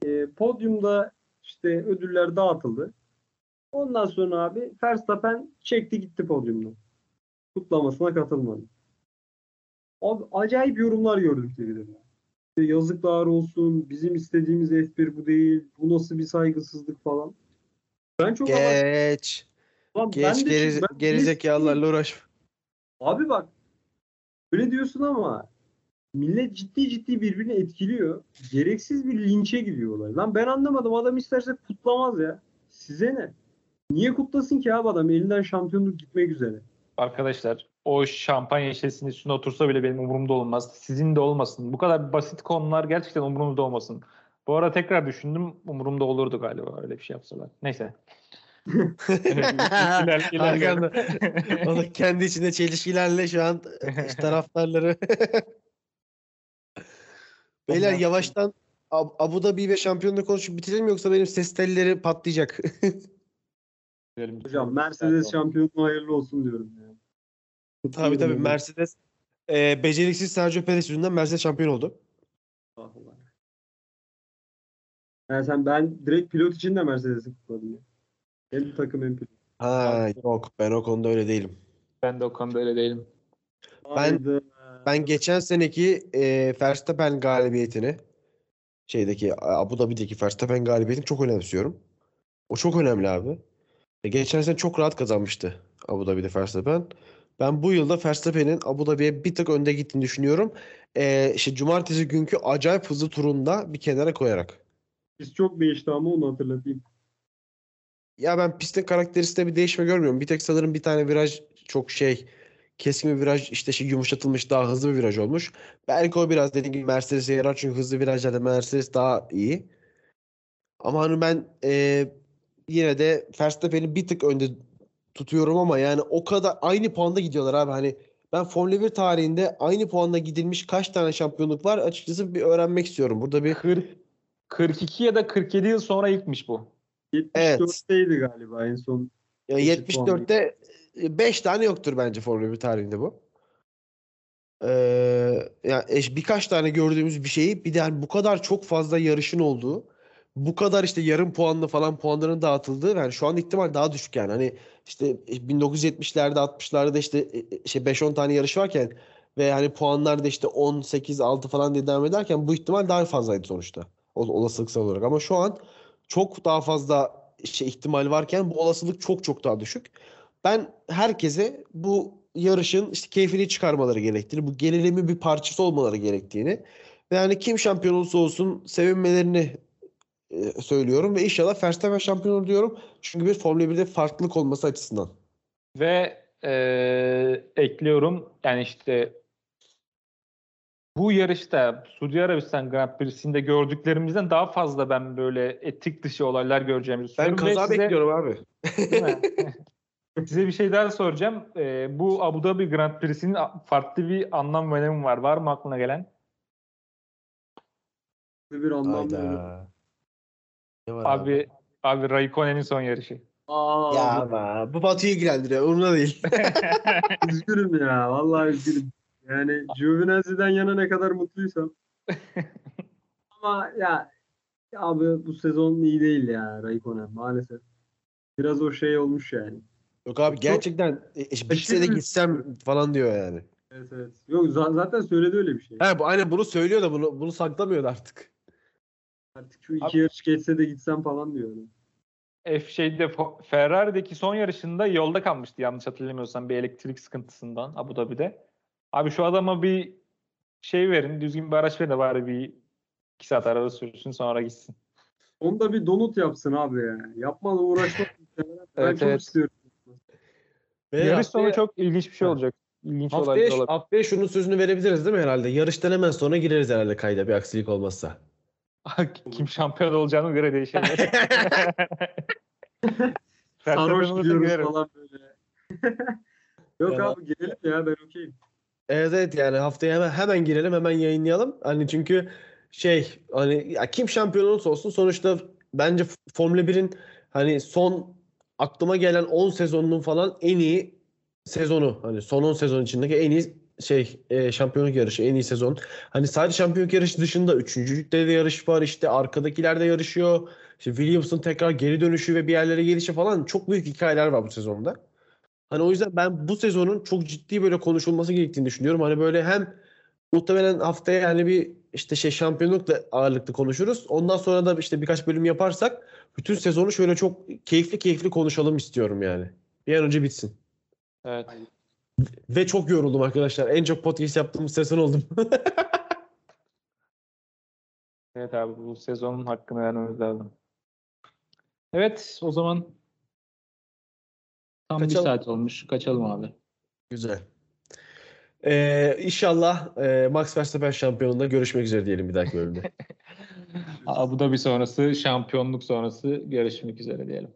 E, podyumda işte ödüller dağıtıldı. Ondan sonra abi Verstappen çekti gitti podyumdan. Kutlamasına katılmadı. Abi acayip yorumlar gördüm Twitter'da. İşte yazıklar olsun, bizim istediğimiz F1 bu değil, bu nasıl bir saygısızlık falan. Ben çok Geç. Ben Geç de- geri, ben- gerizekalılarla uğraş. Abi bak öyle diyorsun ama millet ciddi ciddi birbirini etkiliyor. Gereksiz bir linçe gidiyor olay. Lan ben anlamadım adam isterse kutlamaz ya. Size ne? Niye kutlasın ki abi adam elinden şampiyonluk gitmek üzere. Arkadaşlar o şampanya şişesinin üstüne otursa bile benim umurumda olmaz. Sizin de olmasın. Bu kadar basit konular gerçekten umurumda olmasın. Bu ara tekrar düşündüm umurumda olurdu galiba öyle bir şey yapsalar. Neyse. İler- iler- Hakan da, o da kendi içinde çelişkilerle şu an taraftarları. Beyler yavaştan Ab- Abu Dhabi ve şampiyonluğu konuşup bitirelim yoksa benim ses telleri patlayacak. Hocam Mercedes şampiyonluğu hayırlı olsun diyorum. Yani. tabii tabii. Mercedes e, beceriksiz Sergio Perez yüzünden Mercedes şampiyon oldu. Allah Allah. Yani sen ben direkt pilot için de Mercedes'i kutladım ya. Hem takım hem pilot. Ha yok ben o konuda öyle değilim. Ben de o konuda öyle değilim. Ben- Haydi. Ben geçen seneki e, Verstappen galibiyetini şeydeki Abu Dhabi'deki Verstappen galibiyetini çok önemsiyorum. O çok önemli abi. E, geçen sene çok rahat kazanmıştı Abu Dhabi'de Verstappen. Ben bu yılda Verstappen'in Abu Dhabi'ye bir tık önde gittiğini düşünüyorum. E, işte cumartesi günkü acayip hızlı turunda bir kenara koyarak. Biz çok değişti ama onu hatırlatayım. Ya ben pistin karakteristiğinde bir değişme görmüyorum. Bir tek sanırım bir tane viraj çok şey keskin bir viraj işte şey yumuşatılmış daha hızlı bir viraj olmuş. Belki o biraz dediğim gibi Mercedes'e yarar çünkü hızlı virajlarda Mercedes daha iyi. Ama hani ben e, yine de Verstappen'i bir tık önde tutuyorum ama yani o kadar aynı puanda gidiyorlar abi. Hani ben Formula 1 tarihinde aynı puanda gidilmiş kaç tane şampiyonluk var açıkçası bir öğrenmek istiyorum. Burada bir 40, 42 ya da 47 yıl sonra ilkmiş bu. 74'teydi galiba en son. Ya Eşit puan 74'te 5 tane yoktur bence Formula 1 tarihinde bu. Ee, ya eş- birkaç tane gördüğümüz bir şeyi bir de hani bu kadar çok fazla yarışın olduğu, bu kadar işte yarım puanlı falan puanların dağıtıldığı yani şu an ihtimal daha düşük yani. Hani işte 1970'lerde 60'larda işte e, e, şey 5-10 tane yarış varken ve hani puanlar da işte 10, 8, 6 falan diye devam ederken bu ihtimal daha fazlaydı sonuçta. O, olasılıksal olarak ama şu an çok daha fazla şey ihtimal varken bu olasılık çok çok daha düşük. Ben herkese bu yarışın işte keyfini çıkarmaları gerektiğini, bu gerilimin bir parçası olmaları gerektiğini ve yani kim şampiyon olursa olsun sevinmelerini e, söylüyorum ve inşallah Verstappen şampiyon olur diyorum. Çünkü bir Formula 1'de farklılık olması açısından. Ve eee, ekliyorum yani işte bu yarışta Suudi Arabistan Grand Prix'sinde gördüklerimizden daha fazla ben böyle etik dışı olaylar göreceğimizi Ben düşünüyorum. Ve kaza size- bekliyorum abi. Değil mi? Size bir şey daha soracağım. Ee, bu Abu Dhabi Grand Prix'sinin farklı bir anlam ve önemi var. Var mı aklına gelen? Bir. Hayda. Ne var Abi abi Raikkonen'in son yarışı. Aa, Ya ama bu Batu'yu ilgilendiriyor. Umurumda değil. üzgünüm ya. Vallahi üzgünüm. Yani Giovinazzi'den yana ne kadar mutluysam. Ama ya abi bu sezon iyi değil ya Raikkonen maalesef. Biraz o şey olmuş yani. Yok abi Çok- gerçekten e, bitse de gitsem falan diyor yani. Evet evet. Yok za- zaten söyledi öyle bir şey. Ha bu aynen bunu söylüyor da bunu bunu saklamıyordu artık. Artık şu iki Abi- yarış geçse de gitsem falan diyor. yani. F şeyde Ferrari'deki son yarışında yolda kalmıştı yanlış hatırlamıyorsam bir elektrik sıkıntısından Abu Dhabi'de. Abi şu adama bir şey verin, düzgün bir araç verin de bari bir iki saat araba sürsün sonra gitsin. Onu da bir donut yapsın abi ya. Yapmalı uğraşmak. ben Evet, çok evet. istiyorum. Ve Yarış sonu çok ilginç bir şey olacak. İlginç Haftaya, olabilir. haftaya şunun sözünü verebiliriz değil mi herhalde? Yarıştan hemen sonra gireriz herhalde kayda bir aksilik olmazsa. Kim şampiyon olacağına göre değişebilir. Sarhoş gidiyoruz falan böyle. Yok Ya- abi gelelim ya ben okeyim. Evet evet yani haftaya hemen hemen girelim hemen yayınlayalım. Hani çünkü şey hani ya kim şampiyon olursa olsun sonuçta bence Formula 1'in hani son aklıma gelen 10 sezonunun falan en iyi sezonu. Hani son 10 sezon içindeki en iyi şey e, şampiyonluk yarışı en iyi sezon. Hani sadece şampiyonluk yarışı dışında üçüncülükte de yarış var işte arkadakiler de yarışıyor. İşte Williams'ın tekrar geri dönüşü ve bir yerlere gelişi falan çok büyük hikayeler var bu sezonda. Hani o yüzden ben bu sezonun çok ciddi böyle konuşulması gerektiğini düşünüyorum. Hani böyle hem muhtemelen haftaya yani bir işte şey şampiyonlukla ağırlıklı konuşuruz. Ondan sonra da işte birkaç bölüm yaparsak bütün sezonu şöyle çok keyifli keyifli konuşalım istiyorum yani. Bir an önce bitsin. Evet. Ve çok yoruldum arkadaşlar. En çok podcast yaptığımız sezon oldum. Evet abi bu sezonun hakkını vermemiz lazım. Evet o zaman tam Kaçalım. bir saat olmuş. Kaçalım abi. Güzel. Ee, inşallah e, Max Verstappen şampiyonunda görüşmek üzere diyelim bir dahaki bölümde. Abu Dhabi sonrası, şampiyonluk sonrası görüşmek üzere diyelim.